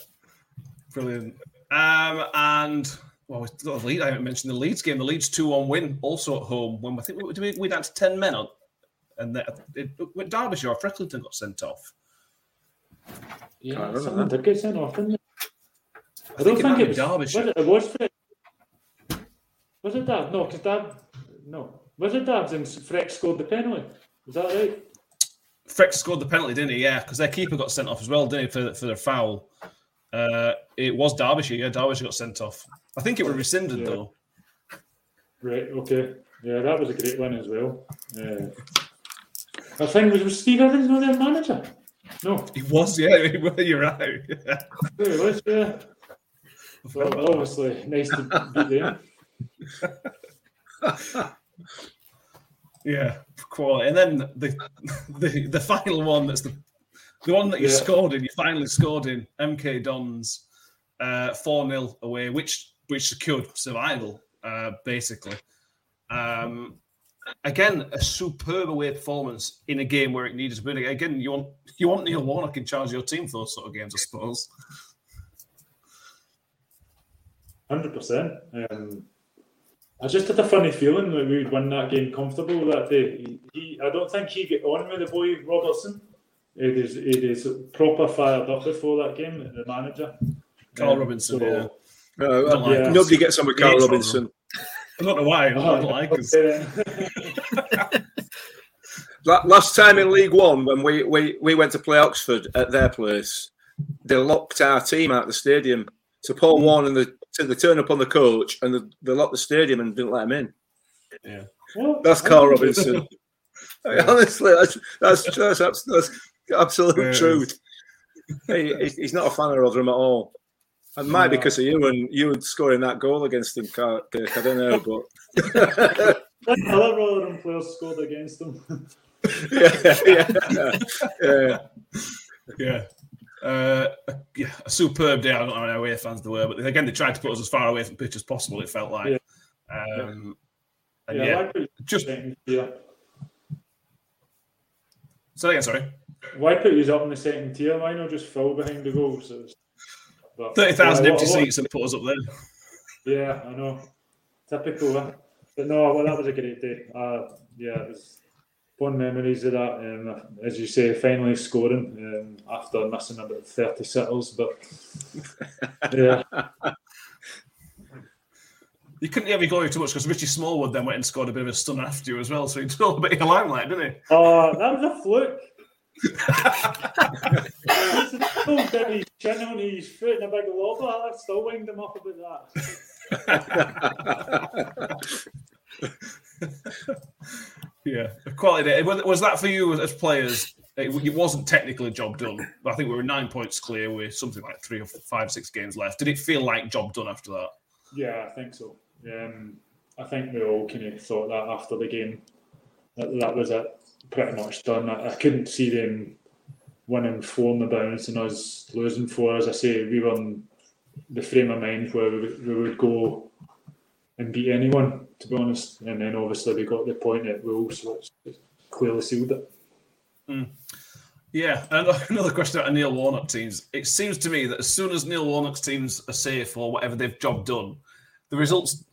Brilliant. Um, and well, we got the lead. I haven't mentioned the Leeds game. The Leeds 2 1 win, also at home. When I think we, did we, we down to 10 men on. And the, it, it, Derbyshire, Frecklington got sent off. Yeah, remember someone that. did get sent off, didn't they? I, think don't it think it was. Derbyshire. Was it, it was Fred. Was it Dad? No, because Dad. No. Was it Dad's and Freck scored the penalty? Is that right? Freck scored the penalty, didn't he? Yeah, because their keeper got sent off as well, didn't he, for, for their foul? Uh, it was Derbyshire. Yeah, Derbyshire got sent off. I think it was rescinded, Yeah. though. Right, okay. Yeah, that was a great one as well. Yeah. I think was, was Steve Evans not their manager? No, He was, yeah. You're right. Yeah. there he was. Yeah. Well, obviously, nice to be them. Yeah, quality. And then the the the final one that's the the one that you Yeah. scored in, you finally scored in MK Dons uh 4-0 away, which which secured survival, uh, basically. Um again, a superb away performance in a game where it needed to be. Again, you want you want Neil Warnock in charge of your team for those sort of games, I suppose. Hundred percent. I just had a funny feeling that we would win that game comfortable that day. He, he, I don't think he get on with the boy Robertson. It is, it is proper fired up before that game. The manager, Karl Um, Robinson, so- yeah. Uh, no, like Yeah. Nobody gets on with Karl Robinson. I don't know why. I don't Oh, like us. okay then. Last time in League One, when we, we, we went to play Oxford at their place, they locked our team out of the stadium. So Paul hmm. Warne and the so they turned up on the coach and they, they locked the stadium and didn't let him in. Well, That's I Karl think- Robinson. Honestly, that's that's that's, that's, that's absolute Yeah. truth. He, he's- he's not a fan of Rotherham at all. It might be No. because of you and you and scoring that goal against him, Kirk. I don't know, but Like other Rotherham players scored against them. yeah, yeah, yeah. Yeah. Uh, yeah, a superb day. I don't know how away fans they were, but again, they tried to put us as far away from pitch as possible. It felt like, um, and Yeah, yeah, like just yeah. say again. Sorry, Why put you up in the second tier? Why not just fill behind the goals? But- thirty thousand Yeah, empty what- seats and put us up there. Yeah, I know. Typical, huh? But no, well, that was a great day. Uh, yeah, it was fun memories of that. Um, as you say, finally scoring um, after missing about 30 sittles. But yeah, You couldn't have your glory too much because Richie Smallwood then went and scored a bit of a stun after you as well, so he stole a bit of your limelight, didn't he? uh, that was a fluke. He still did his chin on his foot in a big lobber. I still wind him up about that. Yeah, quality day. Was that for you as players? It, wasn't technically a job done, I think we were nine points clear with something like three or five, six games left. Did it feel like job done after that? Yeah, I think so. Um, I think we all kind of thought that after the game that that was it, pretty much done. I, I couldn't see them winning four in the bounce and us losing four. As I say, we were in the frame of mind where we, we would go and beat anyone, to be honest. And then obviously we got the point at Wolves, which clearly sealed it. Yeah, and another question about Neil Warnock teams. It seems to me that as soon as Neil Warnock's teams are safe or whatever they've job done, the results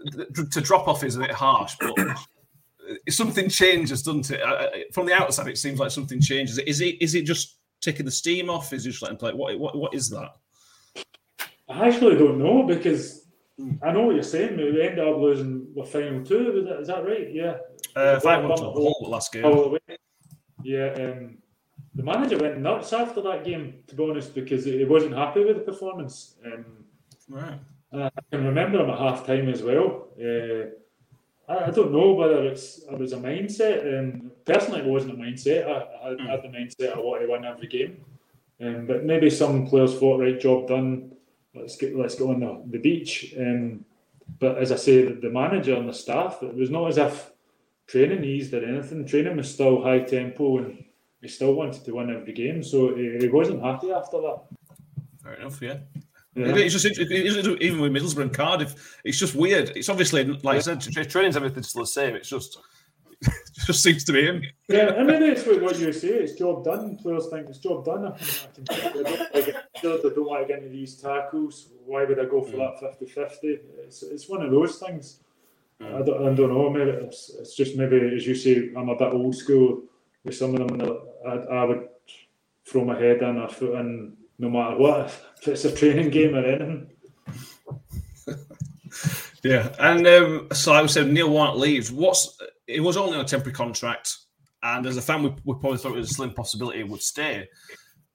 to drop off is a bit harsh, but something changes, doesn't it? Uh, From the outside, it seems like something changes. Is it is it just taking the steam off? Is it just letting play? What what what is that? I actually don't know because I know what you're saying. We ended up losing the final two. Was that, is that right? Yeah. Uh, five one to Hull last game. Yeah, um, the manager went nuts after that game, to be honest, because he wasn't happy with the performance. Um, Right. I can remember him at half time as well. Uh, I, I don't know whether it's it was a mindset. Um, personally, it wasn't a mindset. I, I had the mindset I want to win every game. Um, but maybe some players thought, right, job done. Let's get let's go on the, the beach. Um, but as I say, the, the manager and the staff, it was not as if training eased or anything. Training was still high tempo, and he still wanted to win every game. So he, he wasn't happy after that. Fair enough. Yeah. Yeah. It's just it- it- even with Middlesbrough and Cardiff, it's just weird. It's obviously like I said, tra- training's everything's still the same. It's just it just seems to be him. Yeah, I mean, it's what, you say. It's job done. Players think it's job done. I can, don't, like, I don't these tackles. Why would I go for that 50 50? It's, it's one of those things. I, don't, I don't know. Maybe it's, it's just maybe, as you say, I'm a bit old school with some of them. that I, I would throw my head in or foot in no matter what. If it's a training game or anything. Yeah, and um, so I said Neil Warnock leaves. What's it was only on a temporary contract, and as a fan, we, we probably thought it was a slim possibility it would stay.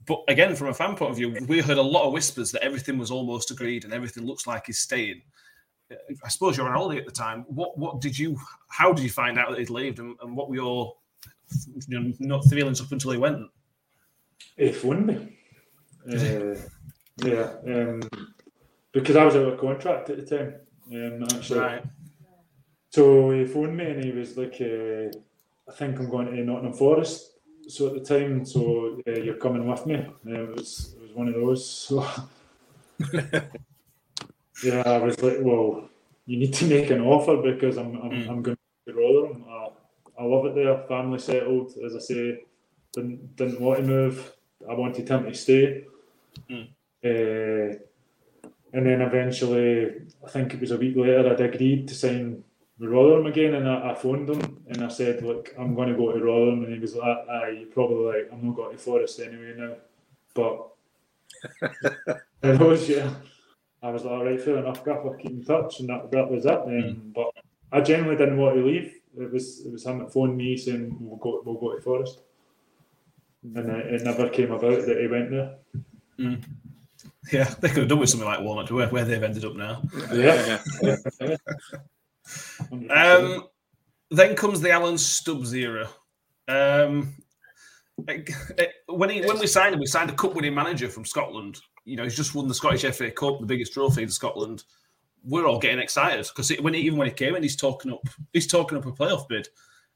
But again, from a fan point of view, we heard a lot of whispers that everything was almost agreed and everything looks like he's staying. I suppose you're on holiday at the time. What what did you? How did you find out that he'd left, and, and what were your you know, not feelings up until he went? He phoned me. Uh, yeah, um, because I was out of contract at the time. Um, actually, Right. So he phoned me and he was like, uh, "I think I'm going to Nottingham Forest." So at the time, so uh, you're coming with me. Uh, it was it was one of those. So yeah, I was like, "Well, you need to make an offer because I'm I'm, Mm. I'm going to Rotherham. I, I love it there. Family settled, as I say. Didn't didn't want to move. I wanted him to stay. Mm. Uh, and then eventually, I think it was a week later, I'd agreed to sign with Rotherham again, and I, I phoned him and I said, "Look, I'm going to go to Rotherham," and he was like, "Aye, you're probably like, I'm not going to Forest anyway now." But and I was, yeah, I was like, "All right, fair enough, Gaff, I'll keep in touch," and that, that was it. Um, But I genuinely didn't want to leave. It was it was him that phoned me saying we'll go we'll go to Forest, and it, it never came about that he went there. Yeah, they could have done with something like Warnock, where, where they've ended up now. Yeah. Um, then comes the Alan Stubbs era. Um, it- it- when he when we signed him, we signed a cup-winning manager from Scotland. You know, he's just won the Scottish FA Cup, the biggest trophy in Scotland. We're all getting excited because when he, even when he came in, he's talking up he's talking up a playoff bid.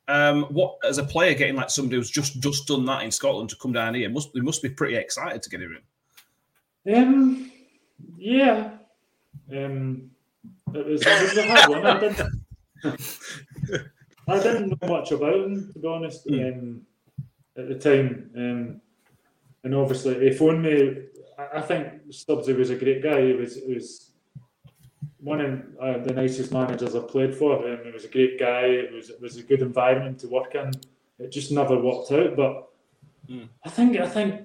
Um, what as a player getting like somebody who's just just done that in Scotland to come down here must they must be pretty excited to get him in. Um, yeah. Um, it was, it was a hard one. I didn't, I didn't know much about him, to be honest, um, at the time. Um, and obviously, he phoned me. I, I think Stubbsy was a great guy. He was, he was one of uh, the nicest managers I've played for. Um, he was a great guy. It was, it was a good environment to work in. It just never worked out. But I think I think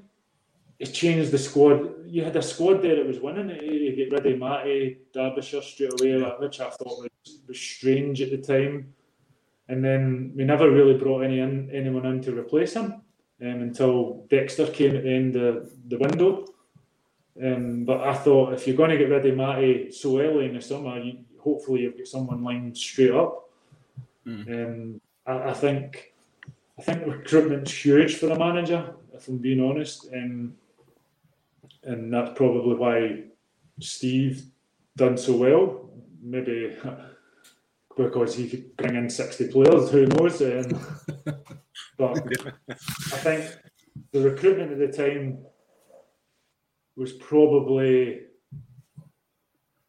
it changed the squad. You had a squad there that was winning. You get rid of Matty, Derbyshire straight away, like, which I thought was, was strange at the time. And then we never really brought any in, anyone in to replace him um, until Dexter came at the end of the window. Um, but I thought if you're going to get rid of Matty so early in the summer, you, hopefully you've got someone lined straight up. Um, I, I think I think recruitment's huge for a manager, if I'm being honest. Um, and that's probably why Steve done so well. Maybe because he could bring in 60 players, who knows? Um, but I think the recruitment at the time was probably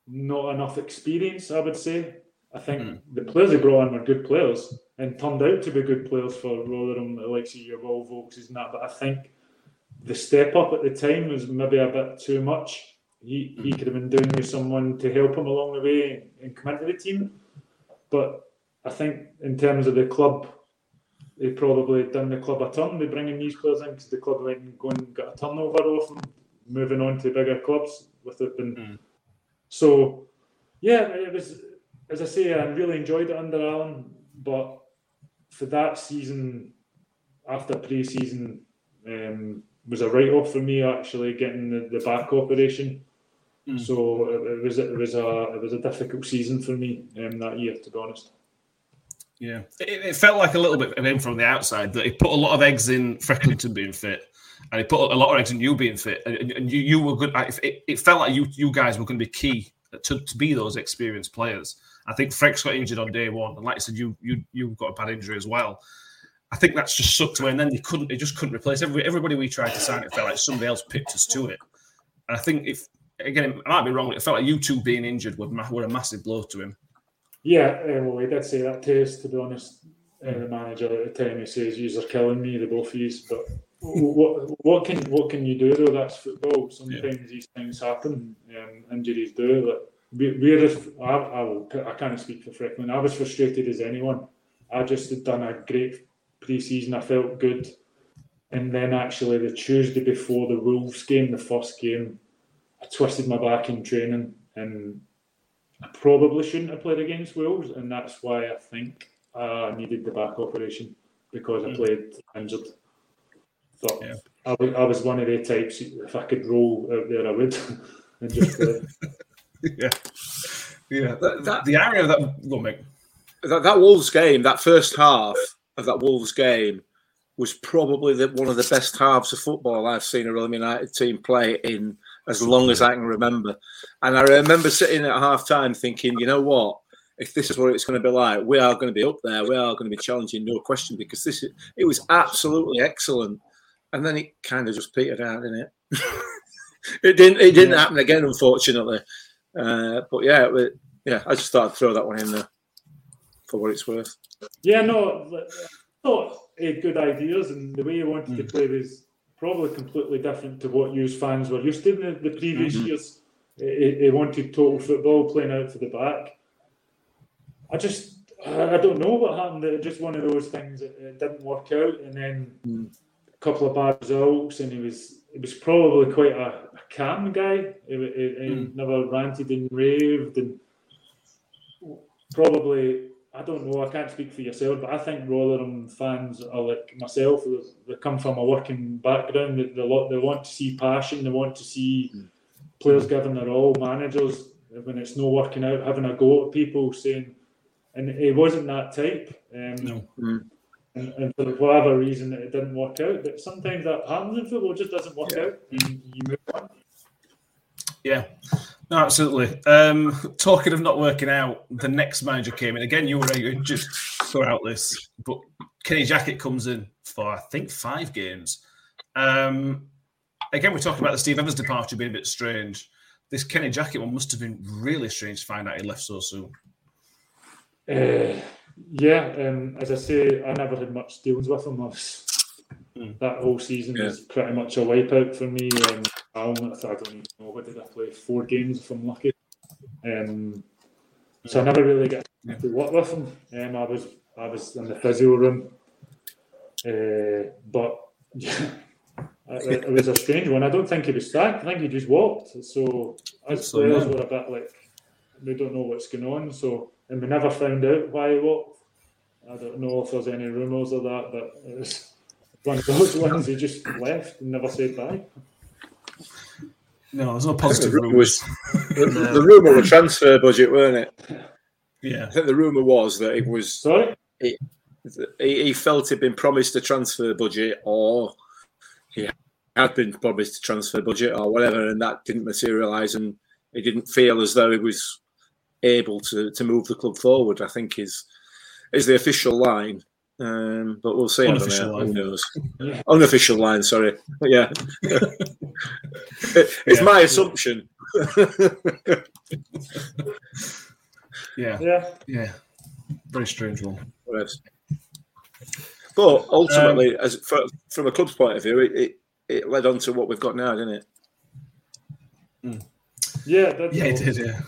not enough experience, I would say. I think the players he brought in were good players and turned out to be good players for Rotherham, the likes of your Vaulks and that. But I think the step up at the time was maybe a bit too much. He, he could have been doing with someone to help him along the way and come into the team. But I think in terms of the club, they probably done the club a turn by bringing these players in because the club went go and got a turnover off them, moving on to bigger clubs with it. Been. So, yeah, it was, as I say, I really enjoyed it under Alan, but for that season, after pre season, um, was a write off for me actually getting the, the back operation. So it, it was it was a it was a difficult season for me um, that year, to be honest. Yeah, it, it felt like a little bit of him from the outside that he put a lot of eggs in Frecklington being fit, and he put a lot of eggs in you being fit, and, and- you, you were good. It, it- it felt like you you guys were going to be key to, to be those experienced players. I think Freck's got injured on day one, and like I said, you you you got a bad injury as well. I think that's just sucked away, and then you couldn't. It just couldn't replace every, everybody we tried to sign. It felt like somebody else picked us to it, and I think if again, I might be wrong. It felt like you two being injured were, ma- were a massive blow to him. Yeah, uh, well, he did say that to us, to be honest. Uh, the manager at the time, he says, "Yous are killing me, the both of yous." But what what can what can you do though? That's football. Sometimes these things happen. Um, injuries do. Like, we, we're as, I, I, will, I can't speak for Freckman. I was frustrated as anyone. I just had done a great pre-season. I felt good, and then actually the Tuesday before the Wolves game, the first game, I twisted my back in training and I probably shouldn't have played against Wolves, and that's why I think I needed the back operation because I hmm. played injured. Thought Yeah. I, was, I was one of the types. If I could roll out there, I would. and just play. Uh, yeah, yeah. That- that- the area that, go on, mate. that, that Wolves game, that first half of that Wolves game, was probably the, one of the best halves of football I've seen a Rotherham United team play in as long as I can remember. And I remember sitting at half time thinking, you know what? If this is what it's going to be like, we are going to be up there. We are going to be challenging, no question, because this is, it was absolutely excellent. And then it kind of just petered out, didn't it? it didn't. It didn't Yeah. happen again, unfortunately. Uh, but yeah, it, yeah. I just thought I'd throw that one in there for what it's worth. Yeah, no, like, thought he had good ideas, and the way he wanted to mm. play was probably completely different to what you fans were used to in the, the previous mm-hmm. years. He, he wanted total football, playing out for the back. I just, I I don't know what happened. It just one of those things that it didn't work out, and then mm. a couple of bad results, and he was. He was probably quite a, a calm guy. He, he, he mm. never ranted and raved, and probably I don't know. I can't speak for yourself, but I think Rotherham fans are like myself. They, they come from a working background. They, they, they want to see passion. They want to see players giving their all. Managers when it's not working out, having a go at people, saying, and it wasn't that type. Um, No. and, and for whatever reason, it didn't work out. But sometimes that happens in football. It just doesn't work out. You, you move on. Yeah, no, absolutely. Um, talking of not working out, the next manager came in. Again, you were you just throw out this, but Kenny Jackett comes in for I think five games. Um, again, we're talking about the Steve Evans departure being a bit strange. This Kenny Jackett one must have been really strange to find out he left so soon. Uh, yeah, um, as I say, I never had much dealings with him. I was, That whole season Yeah. was pretty much a wipeout for me. Um, I, I don't even know what did I play four games if I'm lucky. Um, so I never really got to work with him. Um, I was I was in the physio room, uh, but yeah, it, it was a strange one. I don't think he was sacked. I think he just walked. So us players were a bit like we don't know what's going on. So and we never found out why he walked. I don't know if there's any rumours of that, but it was one of those ones he just left and never said bye. No, there's no I positive the rumour rumours. was the, the rumour was transfer budget, weren't it? Yeah, I think the rumour was that it was Sorry? he, he felt he'd been promised a transfer budget or he had been promised a transfer budget or whatever, and that didn't materialise, and he didn't feel as though he was able to, to move the club forward. I think is is the official line, um, but we'll see. Unofficial line. Who knows? Yeah. Unofficial line, sorry. But yeah, it's Yeah. my assumption. yeah, Yeah. yeah. Very strange one. Yes. But ultimately, Um, as for, from a club's point of view, it, it, it led on to what we've got now, didn't it? Yeah, that's Yeah, it did. Yeah.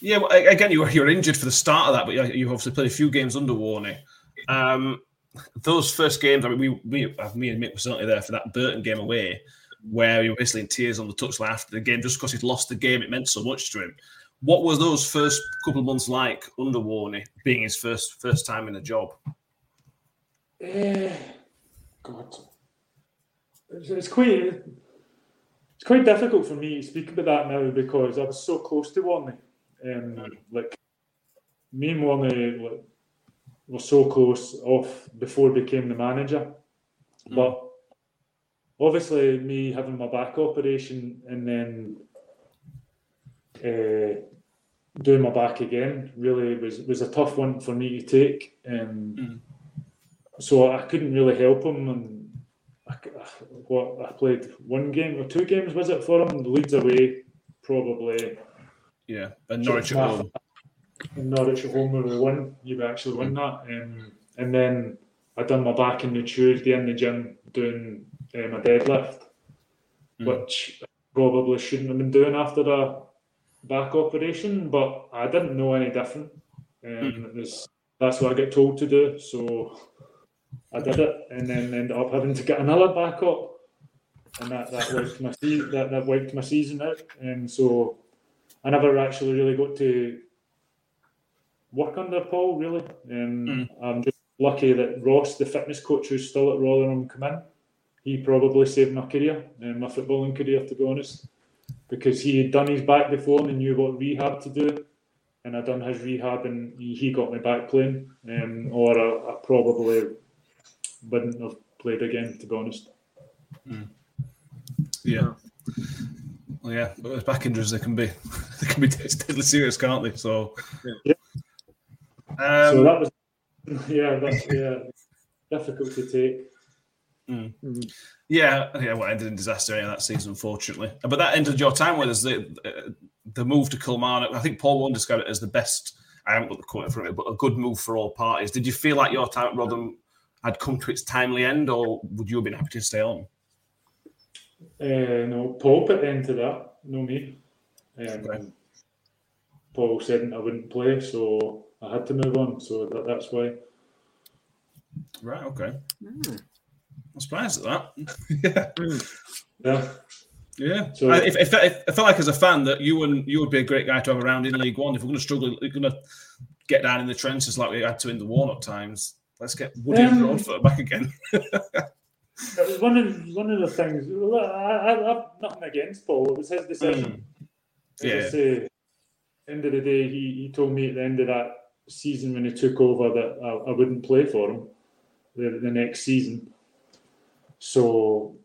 Yeah, well, again, you were you were injured for the start of that, but you, obviously played a few games under Warney. Um, those first games, I mean, we, we uh, me and Mick were certainly there for that Burton game away, where you were basically in tears on the touchline after the game, just because he'd lost the game. It meant so much to him. What was those first couple of months like under Warney, being his first first time in a job? Eh, God, it's, it's quite it's quite difficult for me to speak about that now because I was so close to Warney. Um, like me and Warney like, were so close off before he became the manager, but obviously me having my back operation and then uh, doing my back again really was was a tough one for me to take. Um, so I couldn't really help him. And I, what I played one game or two games was it for him? Leeds away, probably. Yeah, and Norwich at home. Norwich at home where we won. You actually won that. Um, and then I done my back in the Tuesday in the gym doing um, a deadlift, which I probably shouldn't have been doing after a back operation, but I didn't know any different. Um, it was, that's what I get told to do. So I did it and then ended up having to get another back up. And that, that wiped my se- that, that wiped my season out. And so I never actually really got to work under Paul really. Um, I'm just lucky that Ross, the fitness coach who's still at Rotherham, come in. He probably saved my career, um, my footballing career, to be honest, because he had done his back before and he knew what rehab to do. and I done his rehab, and he, he got me back playing, um, or I, I probably wouldn't have played again, to be honest. Yeah. Well, yeah, but with back injuries, they can be they can be deadly serious, can't they? So, Yeah. Um, so that was, yeah, that's yeah, difficult to take. yeah, yeah. Well, it ended in disaster yeah, that season, unfortunately. But that ended your time with us. The the move to Kilmarnock. I think Paul Warne described it as the best. I haven't got the quote from it, but a good move for all parties. Did you feel like your time at Rotherham had come to its timely end, or would you have been happy to stay on? Uh, no, Paul put the that, no me. Um, Okay. Paul said I wouldn't play, so I had to move on. So that, that's why. Right. Okay. I'm surprised at that. yeah. Yeah. Yeah, So- I, if, if, if, I felt like as a fan that you and you would be a great guy to have around in League One. If we're going to struggle, we're going to get down in the trenches like we had to in the Warnock times. Let's get Woody and Um, Broadfoot back again. It was one of one of the things. I, I, I've nothing against Paul. It was his decision. As I Mm. Yeah. say, end of the day, he, he told me at the end of that season when he took over that I, I wouldn't play for him the, the next season. So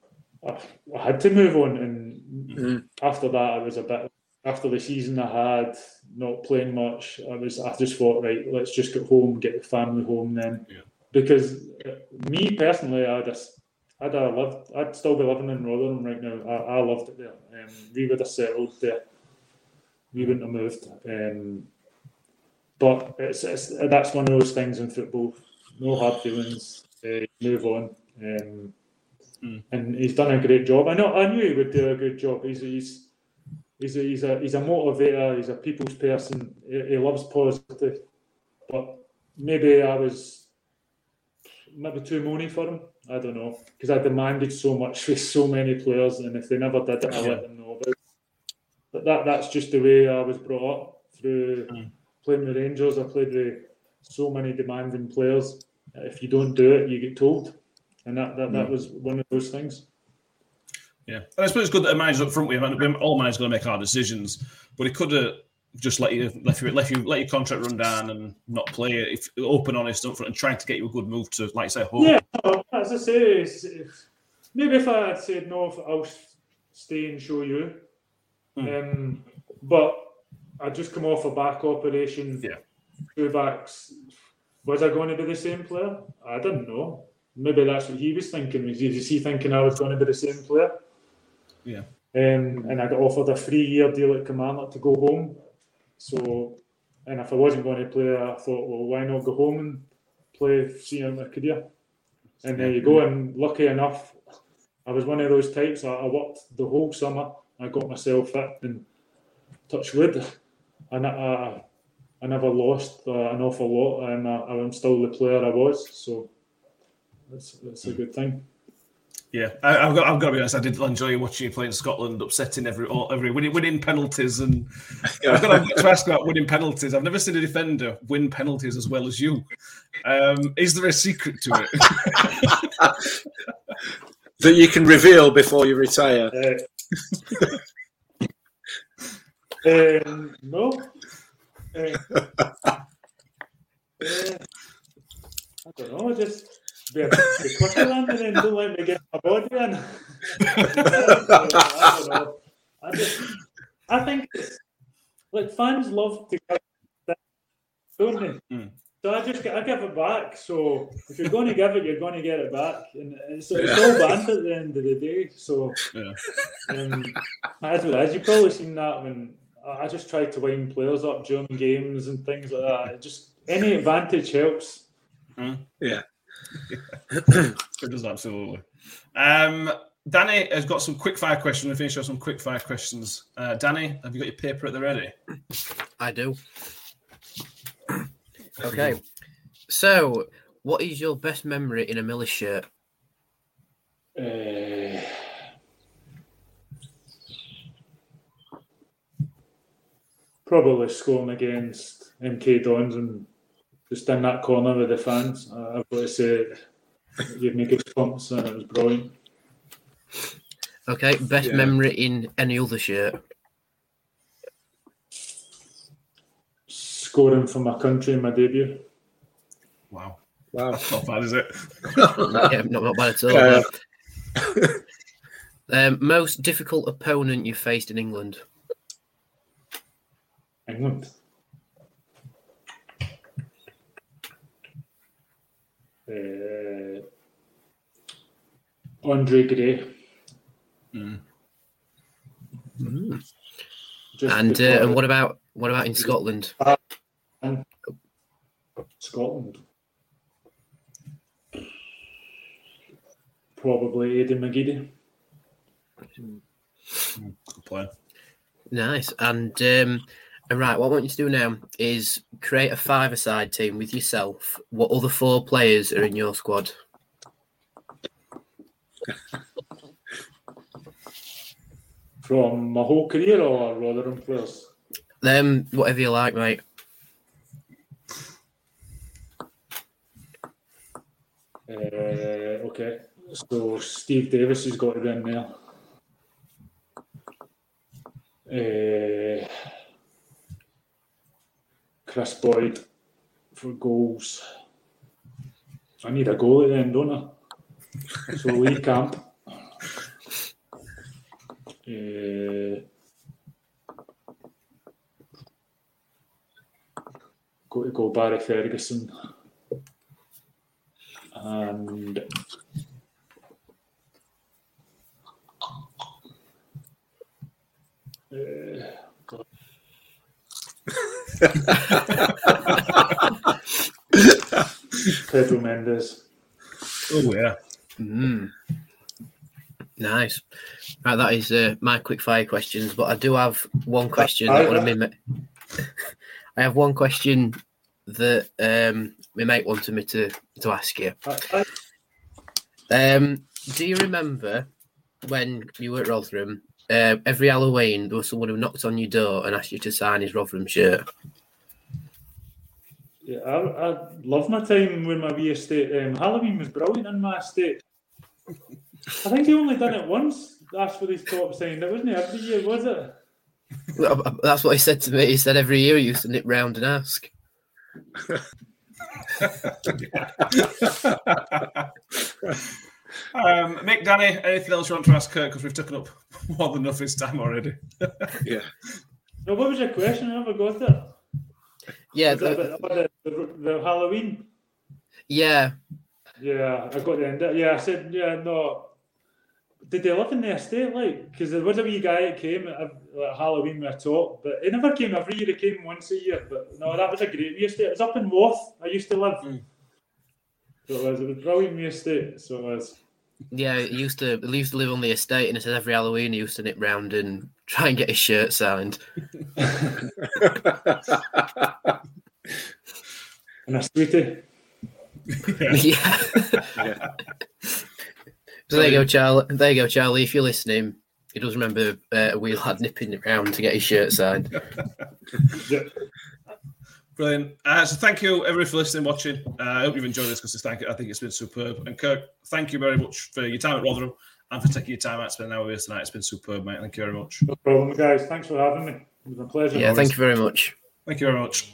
I, I had to move on, and after that, I was a bit. After the season I had, not playing much, I was. I just thought, right, let's just get home, get the family home then, Yeah. because uh, me personally, I just. I'd have lived. I'd still be living in Rotherham right now. I, I loved it there. Um, we would have settled there. We wouldn't have moved. Um, but it's, it's that's one of those things in football. No hard feelings. Uh, move on. Um, Mm. And he's done a great job. I know. I knew he would do a good job. He's he's he's a, he's a he's a motivator. He's a people's person. He, he loves positive. But maybe I was maybe too moany for him. I don't know because I demanded so much with so many players, and if they never did it, I let them know about. it. But that that's just the way I was brought up through mm. playing with Rangers. I played with so many demanding players. If you don't do it, you get told, and that that, that mm. was one of those things. Yeah, and I suppose it's good that a manager's up front with him. and All managers going to make hard decisions, but he could have just let you left you let you let your contract run down and not play it. If open, honest up front, and trying to get you a good move to, like you say, home. Yeah, as I say, if, maybe if I had said no, I'll stay and show you. Um, but I just come off a back operation. Yeah. Two backs. Was I going to be the same player? I didn't know. Maybe that's what he was thinking. Was he, thinking I was going to be the same player? Yeah. Um, and I got offered a three-year deal at Kilmarnock to go home. So, and if I wasn't going to play, I thought, well, why not go home and play, see out my career? And there you go. And lucky enough, I was one of those types. I, I worked the whole summer. I got myself fit and touch wood. And I, I, I never lost uh, an awful lot, and I, I'm still the player I was. So that's that's a good thing. Yeah, I, I've got I've got to be honest. I did enjoy watching you play in Scotland, upsetting every all, every winning, winning penalties, and I've got to ask about winning penalties. I've never seen a defender win penalties as well as you. Um, is there a secret to it? that you can reveal before you retire. Uh, um, no. Uh, uh, I don't know. Just be a bit quicker than and then don't let me get my body in. I don't know. I just, I think like fans love to give that, don't they? Mm. So I just I give it back. So if you're going to give it, you're going to get it back, and it's, it's all banter at the end of the day. So Yeah. um, as well as you probably seen that when I I just try to wind players up during games and things like that. Just any advantage helps. Yeah. It does absolutely. Um, Danny has got some quick fire questions. We finish off some quick fire questions. Uh, Danny, have you got your paper at the ready? I do. Okay. So, what is your best memory in a Millers shirt? Uh, probably scoring against MK Dons and just in that corner with the fans. I- I've got to say, it gave me goosebumps and it was brilliant. Okay. Best Yeah. memory in any other shirt? scoring for my country in my debut. Wow. Wow. That's not bad, is it? yeah, not, not bad at all. Uh, um, most difficult opponent you've faced in England? England. Uh, Andre Gray. Just And uh, and what about what about in Scotland? Scotland? Probably Aiden McGeady. Good player. Nice. And um, and right, what I want you to do now is create a five-a-side team with yourself. What other four players are in your squad? From my whole career or rather Rotherham players? Them, whatever you like, mate. Uh, okay, so Steve Davis has got to be in there. Uh, Chris Boyd for goals. I need a goal at the end, don't I? So Lee Camp. Uh, got to go Barry Ferguson and uh. Pedro Mendes. Oh, yeah. Mm. Nice. Right, that is uh, my quick fire questions, but I do have one question. that one of me I have one question that um, my mate wanted me to, to ask you. I, I, Um, do you remember when you were at Rotherham? Uh, every Halloween, there was someone who knocked on your door and asked you to sign his Rotherham shirt. yeah, I, I love my time with my wee estate. Um, Halloween was brilliant in my estate. I think he only done it once. That's what his top signed. That wasn't every year, was it? Well, That's what he said to me. He said every year he used to nip round and ask. Um, Mick, Danny, anything else you want to ask Kirk? Because we've taken up more than enough his time already. yeah. No, what was your question? I never got that. Yeah, the- the, the, the Halloween? yeah. Yeah, I got the end. of. Yeah, I said, yeah, no. Did they live in the estate? Like, because there was a wee guy that came at like, Halloween with a top, but he never came every year. He came once a year. But no, that was a great wee estate. It was up in Worth. I used to live. So it was, it was a brilliant wee estate. So it was. Yeah, he used to he used to live on the estate, and it says every Halloween he used to nip round and try and get his shirt signed. And a sweetie. yeah. So there you go, Charlie. There you go, Charlie. If you're listening, he does remember uh, a wheel lad nipping around to get his shirt signed. Yeah. Brilliant. Uh, so thank you everyone for listening, watching. Uh, I hope you've enjoyed this because I think it's been superb. And Kirk, thank you very much for your time at Rotherham and for taking your time out to spend an hour with us tonight. It's been superb, mate. Thank you very much. No problem, guys. Thanks for having me. It was a pleasure. Yeah, thank you very much. Thank you very much.